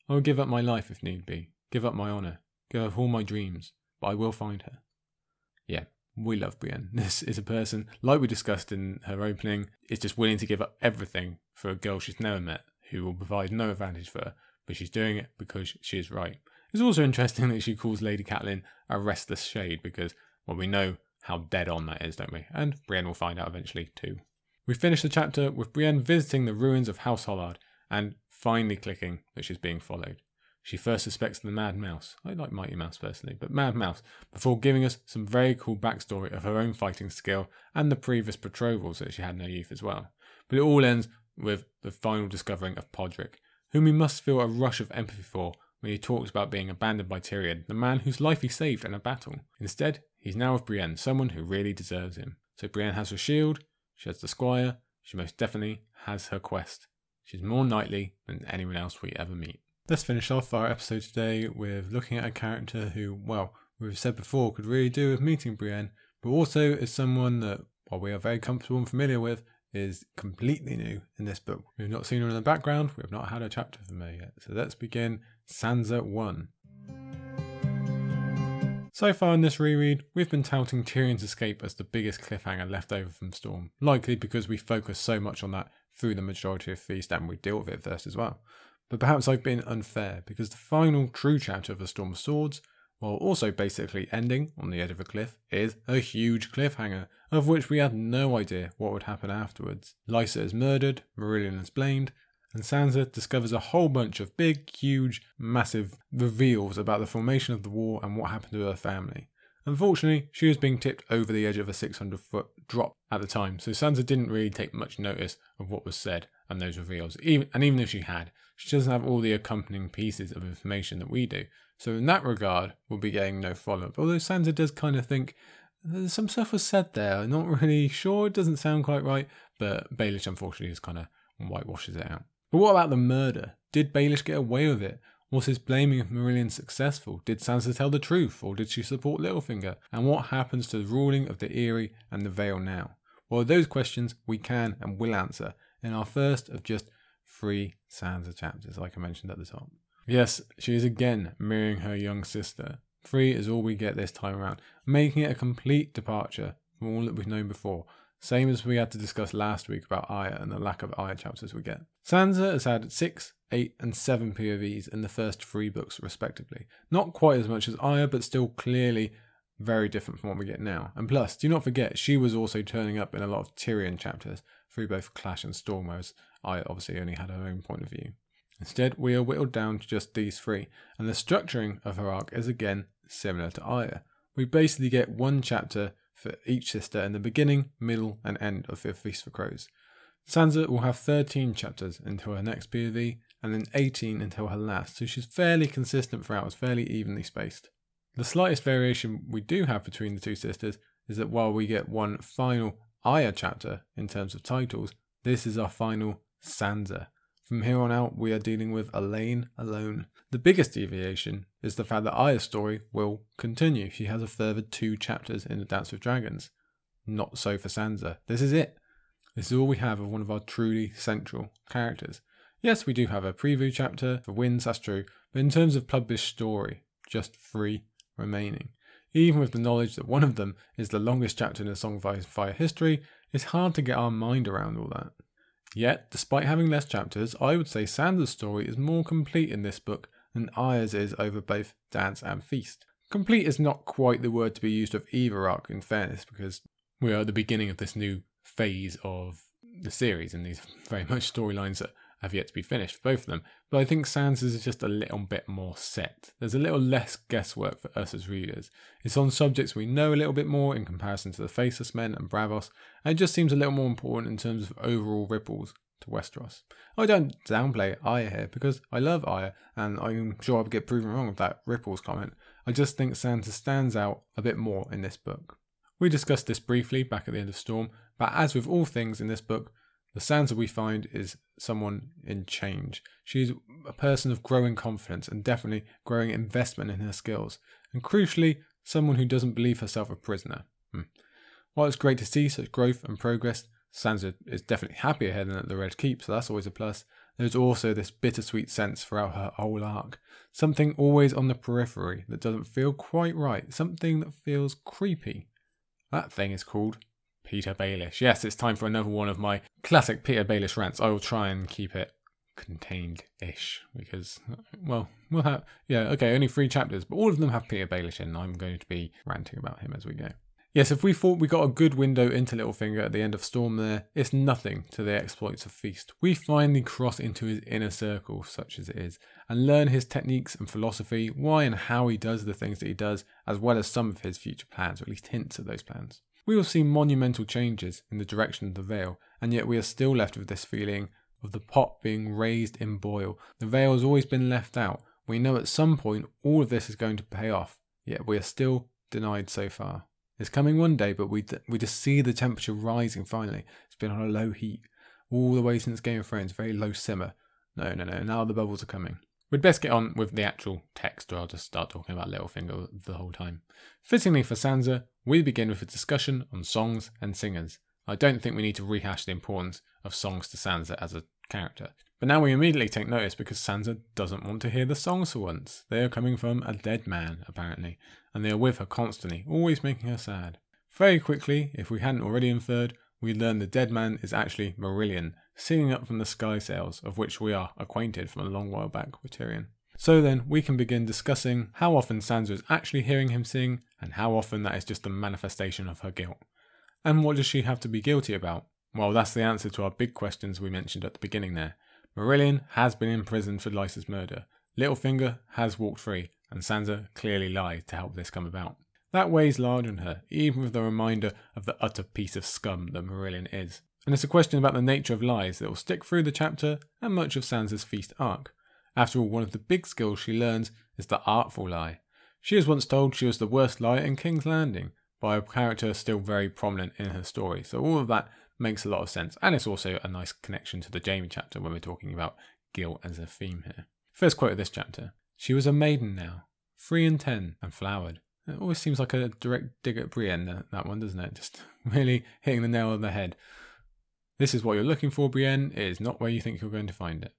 I will give up my life if need be, give up my honour, give up all my dreams, but I will find her. Yeah, we love Brienne. This is a person, like we discussed in her opening, is just willing to give up everything for a girl she's never met, who will provide no advantage for her, but she's doing it because she is right. It's also interesting that she calls Lady Catelyn a restless shade because well, we know how dead on that is, don't we? And Brienne will find out eventually too. We finish the chapter with Brienne visiting the ruins of House Hollard and finally clicking that she's being followed. She first suspects the Mad Mouse. I like Mighty Mouse personally, but Mad Mouse, before giving us some very cool backstory of her own fighting skill and the previous betrothals that she had in her youth as well. But it all ends with the final discovering of Podrick, whom we must feel a rush of empathy for when he talks about being abandoned by Tyrion, the man whose life he saved in a battle. Instead, He's now with Brienne, someone who really deserves him. So Brienne has her shield, she has the squire, she most definitely has her quest. She's more knightly than anyone else we ever meet. Let's finish off our episode today with looking at a character who, well, we've said before, could really do with meeting Brienne, but also is someone that, while we are very comfortable and familiar with, is completely new in this book. We've not seen her in the background, we have not had a chapter from her yet. So let's begin Sansa 1. So far in this reread, we've been touting Tyrion's escape as the biggest cliffhanger left over from Storm, likely because we focus so much on that through the majority of Feast and we deal with it first as well. But perhaps I've been unfair because the final true chapter of The Storm of Swords, while also basically ending on the edge of a cliff, is a huge cliffhanger, of which we had no idea what would happen afterwards. Lysa is murdered, Marillion is blamed, and Sansa discovers a whole bunch of big, huge, massive reveals about the formation of the war and what happened to her family. Unfortunately, she was being tipped over the edge of a 600 foot drop at the time, so Sansa didn't really take much notice of what was said and those reveals. Even, and even if she had, she doesn't have all the accompanying pieces of information that we do. So, in that regard, we'll be getting no follow up. Although Sansa does kind of think some stuff was said there. I'm not really sure, it doesn't sound quite right, but Baelish unfortunately just kind of whitewashes it out. But what about the murder? Did Baelish get away with it? Was his blaming of Marillion successful? Did Sansa tell the truth, or did she support Littlefinger? And what happens to the ruling of the Eyrie and the Vale now? Well, those questions we can and will answer in our first of just three Sansa chapters, like I mentioned at the top. Yes, she is again mirroring her young sister. Three is all we get this time around, making it a complete departure from all that we've known before, same as we had to discuss last week about Arya and the lack of Arya chapters we get. Sansa has had 6, 8, and 7 POVs in the first three books, respectively. Not quite as much as Arya, but still clearly very different from what we get now. And plus, do not forget, she was also turning up in a lot of Tyrion chapters through both Clash and Storm, whereas Arya obviously only had her own point of view. Instead, we are whittled down to just these three, and the structuring of her arc is again similar to Arya. We basically get one chapter for each sister in the beginning, middle, and end of the Feast for Crows. Sansa will have 13 chapters until her next POV, and then 18 until her last, so she's fairly consistent throughout, it's fairly evenly spaced. The slightest variation we do have between the two sisters is that while we get one final Arya chapter in terms of titles, this is our final Sansa. From here on out, we are dealing with Alayne alone. The biggest deviation is the fact that Arya's story will continue. She has a further two chapters in The Dance with Dragons. Not so for Sansa. This is it. This is all we have of one of our truly central characters. Yes, we do have a preview chapter for Winds, that's true, but in terms of published story, just three remaining. Even with the knowledge that one of them is the longest chapter in the Song of Fire history, it's hard to get our mind around all that. Yet, despite having less chapters, I would say Sansa's story is more complete in this book than Arya's is over both Dance and Feast. Complete is not quite the word to be used of either arc, in fairness, because we are at the beginning of this new phase of the series, and these very much storylines that have yet to be finished both of them. But I think Sansa's is just a little bit more set. There's a little less guesswork for us as readers. It's on subjects we know a little bit more in comparison to the Faceless Men and Braavos, and it just seems a little more important in terms of overall ripples to Westeros. I don't downplay Arya here because I love Arya, and I'm sure I'll get proven wrong with that ripples comment. I just think Sansa stands out a bit more in this book. We discussed this briefly back at the end of Storm, but as with all things in this book, the Sansa we find is someone in change. She's a person of growing confidence and definitely growing investment in her skills. And crucially, someone who doesn't believe herself a prisoner. Hmm. While it's great to see such growth and progress, Sansa is definitely happier here than at the Red Keep, so that's always a plus. There's also this bittersweet sense throughout her whole arc. Something always on the periphery that doesn't feel quite right, something that feels creepy. That thing is called Petyr Baelish. Yes, it's time for another one of my classic Petyr Baelish rants. I will try and keep it contained ish because, well, we'll have, yeah, okay, only three chapters, but all of them have Petyr Baelish in. I'm going to be ranting about him as we go. Yes, if we thought we got a good window into Littlefinger at the end of Storm there, it's nothing to the exploits of Feast. We finally cross into his inner circle, such as it is, and learn his techniques and philosophy, why and how he does the things that he does, as well as some of his future plans, or at least hints at those plans. We will see monumental changes in the direction of the Vale, and yet we are still left with this feeling of the pot being raised in boil. The Vale has always been left out. We know at some point all of this is going to pay off, yet we are still denied so far. It's coming one day, but we, we just see the temperature rising finally. It's been on a low heat all the way since Game of Thrones, very low simmer. No, no, no, now the bubbles are coming. We'd best get on with the actual text, or I'll just start talking about Littlefinger the whole time. Fittingly for Sansa, we begin with a discussion on songs and singers. I don't think we need to rehash the importance of songs to Sansa as a character. But now we immediately take notice because Sansa doesn't want to hear the songs for once. They are coming from a dead man, apparently, and they are with her constantly, always making her sad. Very quickly, if we hadn't already inferred, we learn the dead man is actually Marillion, singing up from the sky sails, of which we are acquainted from a long while back with Tyrion. So then, we can begin discussing how often Sansa is actually hearing him sing, and how often that is just a manifestation of her guilt. And what does she have to be guilty about? Well, that's the answer to our big questions we mentioned at the beginning there. Marillion has been imprisoned for Lysa's murder. Littlefinger has walked free, and Sansa clearly lied to help this come about. That weighs large on her, even with the reminder of the utter piece of scum that Marillion is. And it's a question about the nature of lies that will stick through the chapter and much of Sansa's feast arc. After all, one of the big skills she learns is the artful lie. She is once told she was the worst liar in King's Landing by a character still very prominent in her story. So all of that makes a lot of sense. And it's also a nice connection to the Jaime chapter when we're talking about guilt as a theme here. First quote of this chapter She was a maiden now, three and ten, and flowered. It always seems like a direct dig at Brienne, that one, doesn't it? Just really hitting the nail on the head. This is what you're looking for, Brienne. It is not where you think you're going to find it.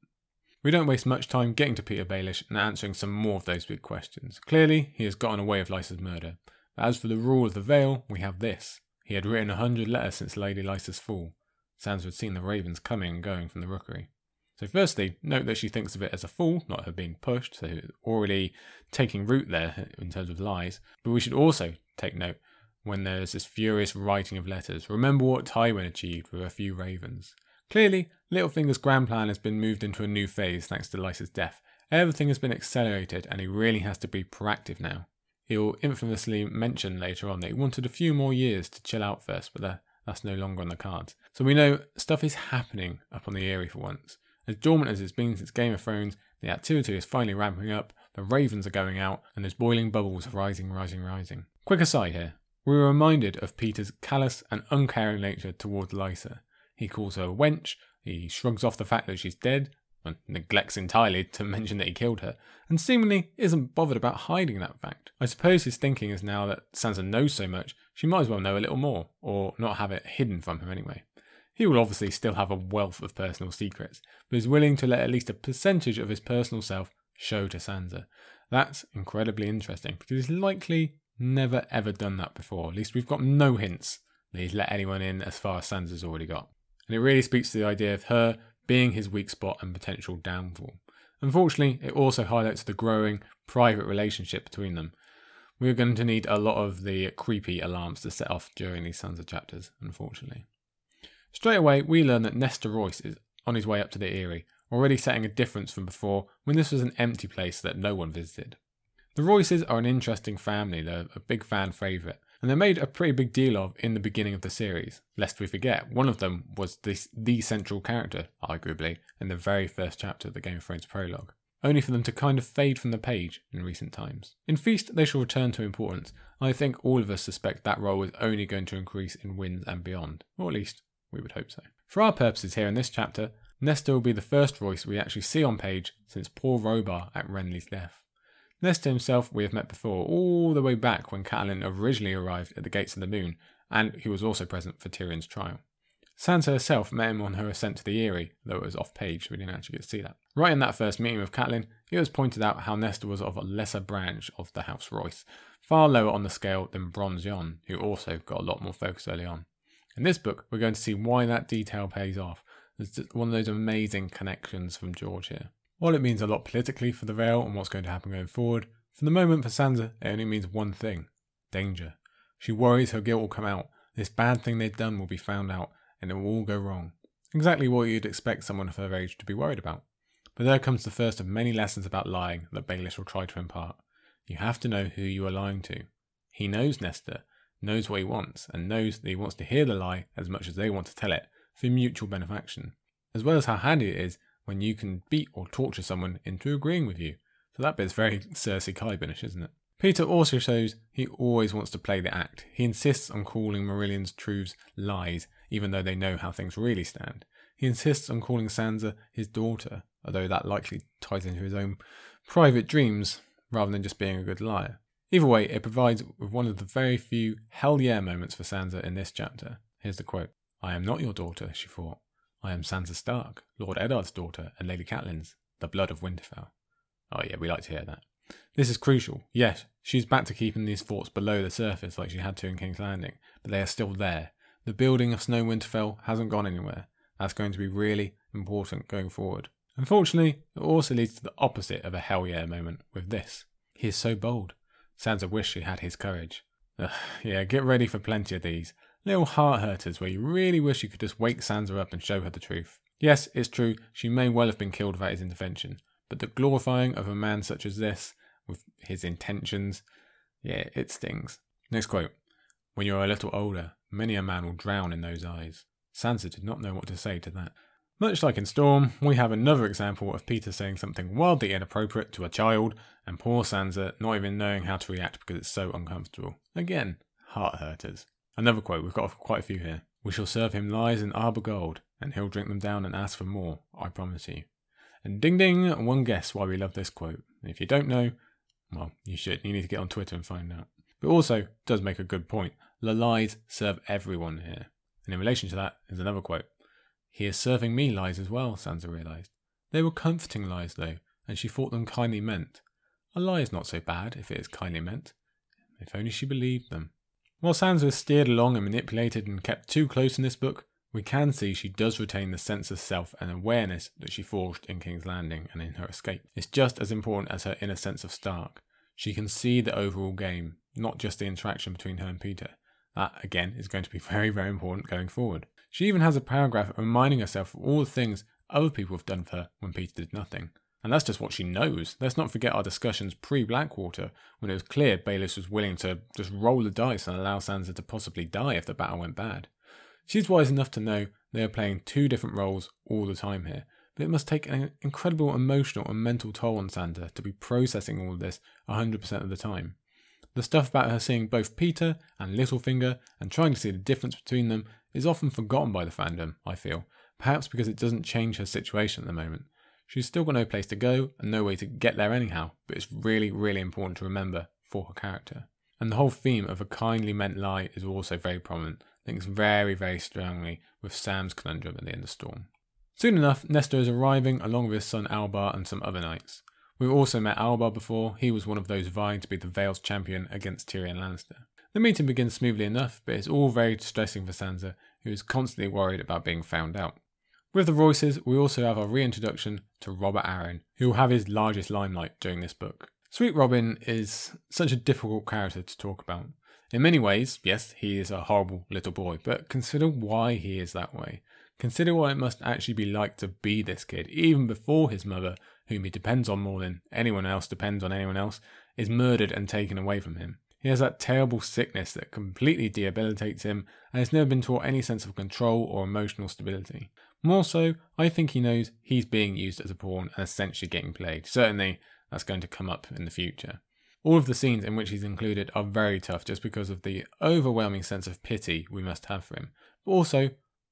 We don't waste much time getting to Petyr Baelish and answering some more of those big questions. Clearly, he has gotten away with Lysa's murder. But as for the rule of the Vale, we have this. He had written a hundred letters since Lady Lysa's fall. Sansa had seen the ravens coming and going from the rookery. So, firstly, note that she thinks of it as a fall, not her being pushed, so already taking root there in terms of lies. But we should also take note when there's this furious writing of letters. Remember what Tywin achieved with a few ravens. Clearly, Littlefinger's grand plan has been moved into a new phase thanks to Lysa's death. Everything has been accelerated and he really has to be proactive now. He'll infamously mention later on that he wanted a few more years to chill out first, but that's no longer on the cards. So we know stuff is happening up on the Eyrie for once. As dormant as it's been since Game of Thrones, the activity is finally ramping up, the ravens are going out, and there's boiling bubbles rising, rising, rising. Quick aside here we are reminded of Petyr's callous and uncaring nature towards Lysa. He calls her a wench, he shrugs off the fact that she's dead, and neglects entirely to mention that he killed her, and seemingly isn't bothered about hiding that fact. I suppose his thinking is now that Sansa knows so much, she might as well know a little more, or not have it hidden from him anyway. He will obviously still have a wealth of personal secrets, but is willing to let at least a percentage of his personal self show to Sansa. That's incredibly interesting because he's likely never ever done that before. At least we've got no hints that he's let anyone in as far as Sansa's already got. And it really speaks to the idea of her being his weak spot and potential downfall. Unfortunately, it also highlights the growing private relationship between them. We're going to need a lot of the creepy alarms to set off during these Sansa chapters, unfortunately. Straight away, we learn that Nestor Royce is on his way up to the Eyrie, already setting a difference from before when this was an empty place that no one visited. The Royces are an interesting family, they're a big fan favourite, and they're made a pretty big deal of in the beginning of the series. Lest we forget, one of them was this, the central character, arguably, in the very first chapter of the Game of Thrones prologue, only for them to kind of fade from the page in recent times. In Feast, they shall return to importance, and I think all of us suspect that role is only going to increase in Winds and beyond, or at least we would hope so. For our purposes here in this chapter, Nestor will be the first voice we actually see on page since poor Robar at Renly's death. Nestor himself we have met before, all the way back when Catelyn originally arrived at the Gates of the Moon, and he was also present for Tyrion's trial. Sansa herself met him on her ascent to the Eyrie, though it was off page, so we didn't actually get to see that. Right in that first meeting with Catelyn, it was pointed out how Nestor was of a lesser branch of the House Royce, far lower on the scale than Bronze Yohn, who also got a lot more focus early on. In this book, we're going to see why that detail pays off. It's one of those amazing connections from George here. While it means a lot politically for the Vale and what's going to happen going forward, for the moment for Sansa, it only means one thing danger. She worries her guilt will come out, this bad thing they've done will be found out, and it will all go wrong. Exactly what you'd expect someone of her age to be worried about. But there comes the first of many lessons about lying that Baelish will try to impart. You have to know who you are lying to. He knows Nestor, knows what he wants, and knows that he wants to hear the lie as much as they want to tell it for mutual benefaction, as well as how handy it is when you can beat or torture someone into agreeing with you. So that bit's very Cersei Qyburnish, isn't it? Petyr also shows he always wants to play the act. He insists on calling Marillion's truths lies, even though they know how things really stand. He insists on calling Sansa his daughter, although that likely ties into his own private dreams rather than just being a good liar. Either way, it provides with one of the very few hell yeah moments for Sansa in this chapter. Here's the quote I am not your daughter, she thought. I am Sansa Stark, Lord Eddard's daughter and Lady Catelyn's, the blood of Winterfell. Oh, yeah, we like to hear that. This is crucial. Yes, she's back to keeping these forts below the surface like she had to in King's Landing, but they are still there. The building of Snow Winterfell hasn't gone anywhere. That's going to be really important going forward. Unfortunately, it also leads to the opposite of a hell yeah moment with this. He is so bold. Sansa wished she had his courage. Ugh, yeah, get ready for plenty of these. Little heart hurters where you really wish you could just wake Sansa up and show her the truth. Yes, it's true, she may well have been killed without his intervention, but the glorifying of a man such as this, with his intentions, yeah, it stings. Next quote When you are a little older, many a man will drown in those eyes. Sansa did not know what to say to that. Much like in Storm, we have another example of Petyr saying something wildly inappropriate to a child, and poor Sansa not even knowing how to react because it's so uncomfortable. Again, heart hurters. Another quote, we've got quite a few here. We shall serve him lies in Arbor gold, and he'll drink them down and ask for more, I promise you. And ding ding, one guess why we love this quote. If you don't know, well, you should. You need to get on Twitter and find out. But also, does make a good point. The lies serve everyone here. And in relation to that is another quote. He is serving me lies as well, Sansa realised. They were comforting lies, though, and she thought them kindly meant. A lie is not so bad if it is kindly meant. If only she believed them. While Sansa is steered along and manipulated and kept too close in this book, we can see she does retain the sense of self and awareness that she forged in King's Landing and in her escape. It's just as important as her inner sense of Stark. She can see the overall game, not just the interaction between her and Petyr. That, again, is going to be very, very important going forward. She even has a paragraph reminding herself of all the things other people have done for her when Petyr did nothing. And that's just what she knows. Let's not forget our discussions pre Blackwater, when it was clear Baelish was willing to just roll the dice and allow Sansa to possibly die if the battle went bad. She's wise enough to know they are playing two different roles all the time here, but it must take an incredible emotional and mental toll on Sansa to be processing all of this 100% of the time. The stuff about her seeing both Petyr and Littlefinger and trying to see the difference between them is often forgotten by the fandom, I feel, perhaps because it doesn't change her situation at the moment. She's still got no place to go and no way to get there anyhow, but it's really, really important to remember for her character. And the whole theme of a kindly meant lie is also very prominent, links very, very strongly with Sam's conundrum at the end of the Storm. Soon enough, Nestor is arriving along with his son Albar and some other knights. We've also met Albar before, he was one of those vying to be the Vale's champion against Tyrion Lannister. The meeting begins smoothly enough, but it's all very distressing for Sansa, who is constantly worried about being found out. With the Royces, we also have our reintroduction to Robert Arryn, who will have his largest limelight during this book. Sweet Robin is such a difficult character to talk about. In many ways, yes, he is a horrible little boy, but consider why he is that way. Consider what it must actually be like to be this kid, even before his mother, whom he depends on more than anyone else depends on anyone else, is murdered and taken away from him. He has that terrible sickness that completely debilitates him and has never been taught any sense of control or emotional stability. More so, I think he knows he's being used as a pawn and essentially getting played. Certainly, that's going to come up in the future. All of the scenes in which he's included are very tough just because of the overwhelming sense of pity we must have for him. But also,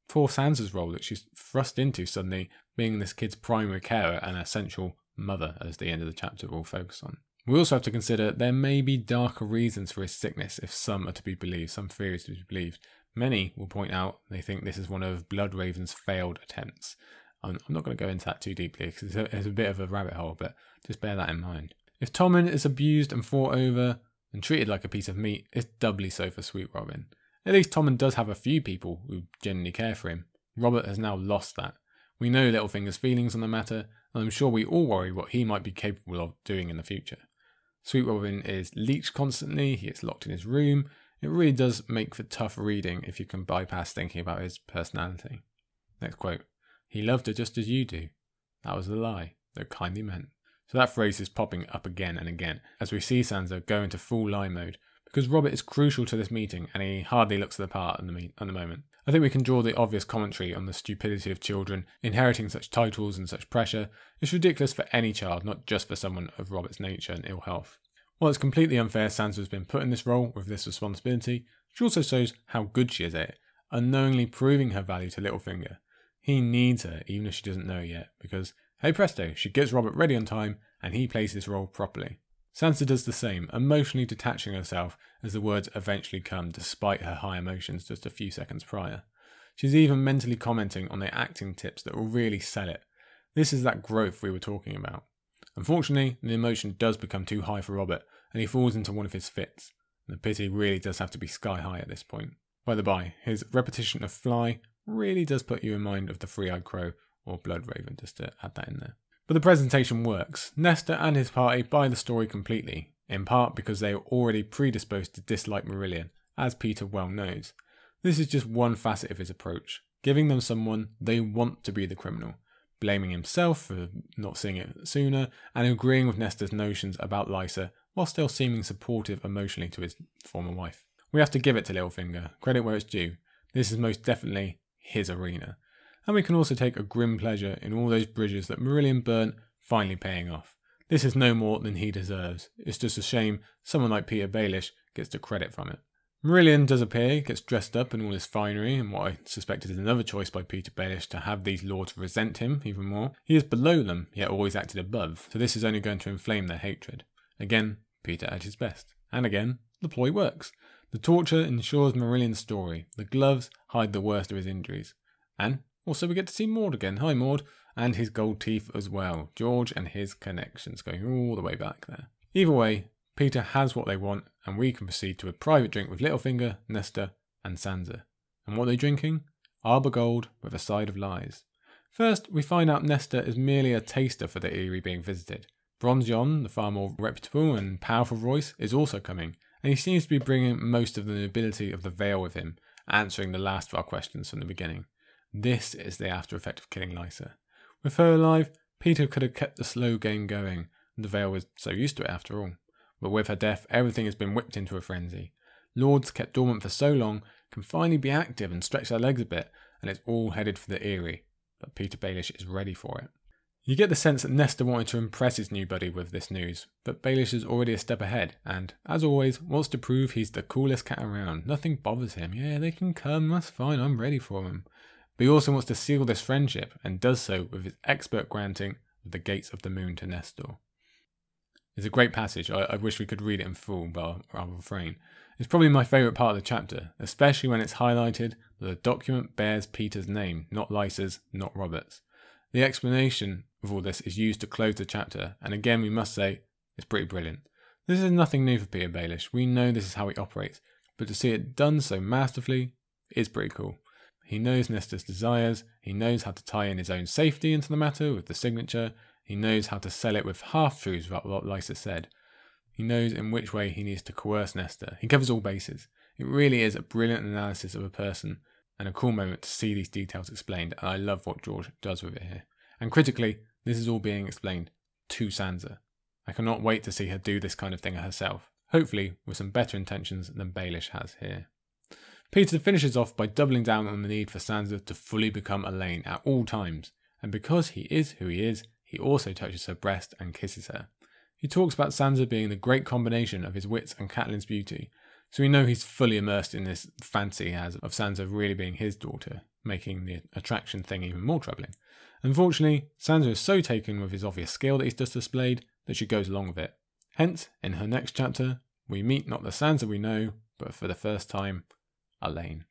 for Sansa's role that she's thrust into suddenly being this kid's primary carer and essential mother, as the end of the chapter will focus on. We also have to consider there may be darker reasons for his sickness if some are to be believed, some theories to be believed. Many will point out they think this is one of Bloodraven's failed attempts. I'm, not going to go into that too deeply because it's a, it's a bit of a rabbit hole, but just bear that in mind. If Tommen is abused and fought over and treated like a piece of meat, it's doubly so for Sweet Robin. At least Tommen does have a few people who genuinely care for him. Robert has now lost that. We know Littlefinger's feelings on the matter, and I'm sure we all worry what he might be capable of doing in the future. Sweet Robin is leeched constantly, he gets locked in his room. It really does make for tough reading if you can bypass thinking about his personality. Next quote He loved her just as you do. That was a lie, though kindly meant. So that phrase is popping up again and again as we see Sansa go into full lie mode, because Robert is crucial to this meeting and he hardly looks the part at the, me- at the moment. I think we can draw the obvious commentary on the stupidity of children inheriting such titles and such pressure. It's ridiculous for any child, not just for someone of Robert's nature and ill health. While it's completely unfair Sansa has been put in this role with this responsibility, she also shows how good she is at it, unknowingly proving her value to Littlefinger. He needs her, even if she doesn't know yet, because, hey presto, she gets Robert ready on time and he plays this role properly. Sansa does the same, emotionally detaching herself as the words eventually come despite her high emotions just a few seconds prior. She's even mentally commenting on the acting tips that will really sell it. This is that growth we were talking about. Unfortunately, the emotion does become too high for Robert, and he falls into one of his fits. The pity really does have to be sky high at this point. By the by, his repetition of fly really does put you in mind of the three eyed crow or blood raven, just to add that in there. But the presentation works. Nestor and his party buy the story completely, in part because they are already predisposed to dislike Marillion, as Petyr well knows. This is just one facet of his approach, giving them someone they want to be the criminal, blaming himself for not seeing it sooner, and agreeing with Nestor's notions about Lysa while still seeming supportive emotionally to his former wife. We have to give it to Littlefinger, credit where it's due. This is most definitely his arena and we can also take a grim pleasure in all those bridges that Marillion burnt finally paying off. This is no more than he deserves. It's just a shame someone like Petyr Baelish gets the credit from it. Marillion does appear, gets dressed up in all his finery, and what I suspect is another choice by Petyr Baelish to have these lords resent him even more. He is below them, yet always acted above, so this is only going to inflame their hatred. Again, Petyr at his best. And again, the ploy works. The torture ensures Marillion's story. The gloves hide the worst of his injuries. And also, we get to see Mord again. Hi, Mord. And his gold teeth as well. George and his connections going all the way back there. Either way, Petyr has what they want, and we can proceed to a private drink with Littlefinger, Nestor, and Sansa. And what are they drinking? Arbor Gold with a side of lies. First, we find out Nestor is merely a taster for the Eyrie being visited. Bronze Yohn, the far more reputable and powerful Royce, is also coming, and he seems to be bringing most of the nobility of the Vale with him, answering the last of our questions from the beginning. This is the after effect of killing Lysa. With her alive, Petyr could have kept the slow game going, and the Vale was so used to it after all. But with her death, everything has been whipped into a frenzy. Lords kept dormant for so long can finally be active and stretch their legs a bit, and it's all headed for the Eyrie. But Petyr Baelish is ready for it. You get the sense that Nestor wanted to impress his new buddy with this news, but Baelish is already a step ahead, and, as always, wants to prove he's the coolest cat around. Nothing bothers him. Yeah, they can come, that's fine, I'm ready for them but he also wants to seal this friendship and does so with his expert granting of the gates of the moon to Nestor. It's a great passage. I, I wish we could read it in full, but I'll refrain. It's probably my favourite part of the chapter, especially when it's highlighted that the document bears Petyr's name, not Lysa's, not Robert's. The explanation of all this is used to close the chapter, and again we must say it's pretty brilliant. This is nothing new for Petyr Baelish. We know this is how he operates, but to see it done so masterfully is pretty cool. He knows Nestor's desires, he knows how to tie in his own safety into the matter with the signature, he knows how to sell it with half truths what Lysa said. He knows in which way he needs to coerce Nestor. He covers all bases. It really is a brilliant analysis of a person and a cool moment to see these details explained, and I love what George does with it here. And critically, this is all being explained to Sansa. I cannot wait to see her do this kind of thing herself, hopefully with some better intentions than Baelish has here. Petyr finishes off by doubling down on the need for Sansa to fully become Alayne at all times, and because he is who he is, he also touches her breast and kisses her. He talks about Sansa being the great combination of his wits and Catelyn's beauty, so we know he's fully immersed in this fancy he has of Sansa really being his daughter, making the attraction thing even more troubling. Unfortunately, Sansa is so taken with his obvious skill that he's just displayed that she goes along with it. Hence, in her next chapter, we meet not the Sansa we know, but for the first time, Alayne.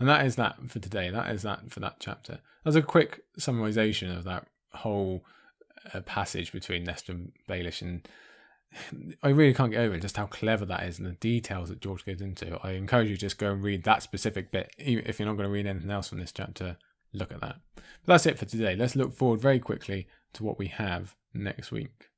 And that is that for today. That is that for that chapter. As a quick summarization of that whole uh, passage between Nestor and Baelish, and I really can't get over just how clever that is and the details that George goes into. I encourage you just go and read that specific bit. If you're not going to read anything else from this chapter, look at that. But that's it for today. Let's look forward very quickly to what we have next week.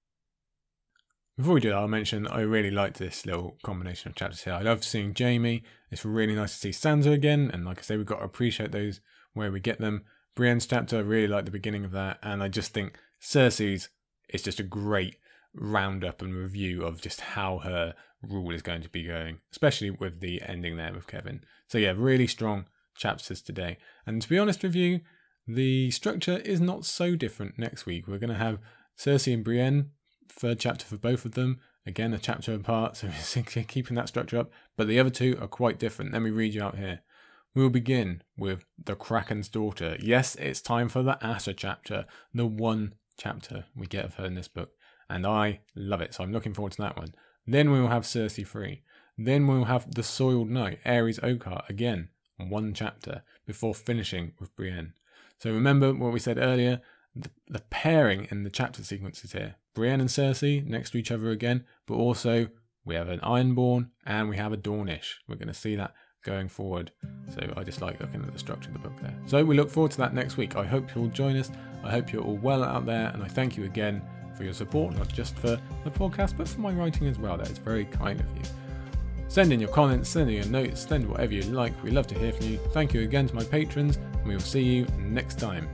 Before we do that, I'll mention I really liked this little combination of chapters here. I love seeing Jaime. It's really nice to see Sansa again, and like I say, we've got to appreciate those where we get them. Brienne's chapter, I really like the beginning of that, and I just think Cersei's is just a great roundup and review of just how her rule is going to be going, especially with the ending there with Kevan. So yeah, really strong chapters today. And to be honest with you, the structure is not so different next week. We're going to have Cersei and Brienne third chapter for both of them. Again, a chapter apart, so keeping that structure up. But the other two are quite different. Let me read you out here. We will begin with The Kraken's Daughter. Yes, it's time for the Asha chapter, the one chapter we get of her in this book. And I love it, so I'm looking forward to that one. Then we will have Cersei Free. Then we will have The Soiled Knight, Arys Oakheart, again, one chapter, before finishing with Brienne. So remember what we said earlier the, the pairing in the chapter sequences here. Brienne and Cersei next to each other again, but also we have an Ironborn and we have a Dornish. We're going to see that going forward. So I just like looking at the structure of the book there. So we look forward to that next week. I hope you'll join us. I hope you're all well out there, and I thank you again for your support, not just for the podcast, but for my writing as well. That is very kind of you. Send in your comments, send in your notes, send whatever you like. We love to hear from you. Thank you again to my patrons, and we will see you next time.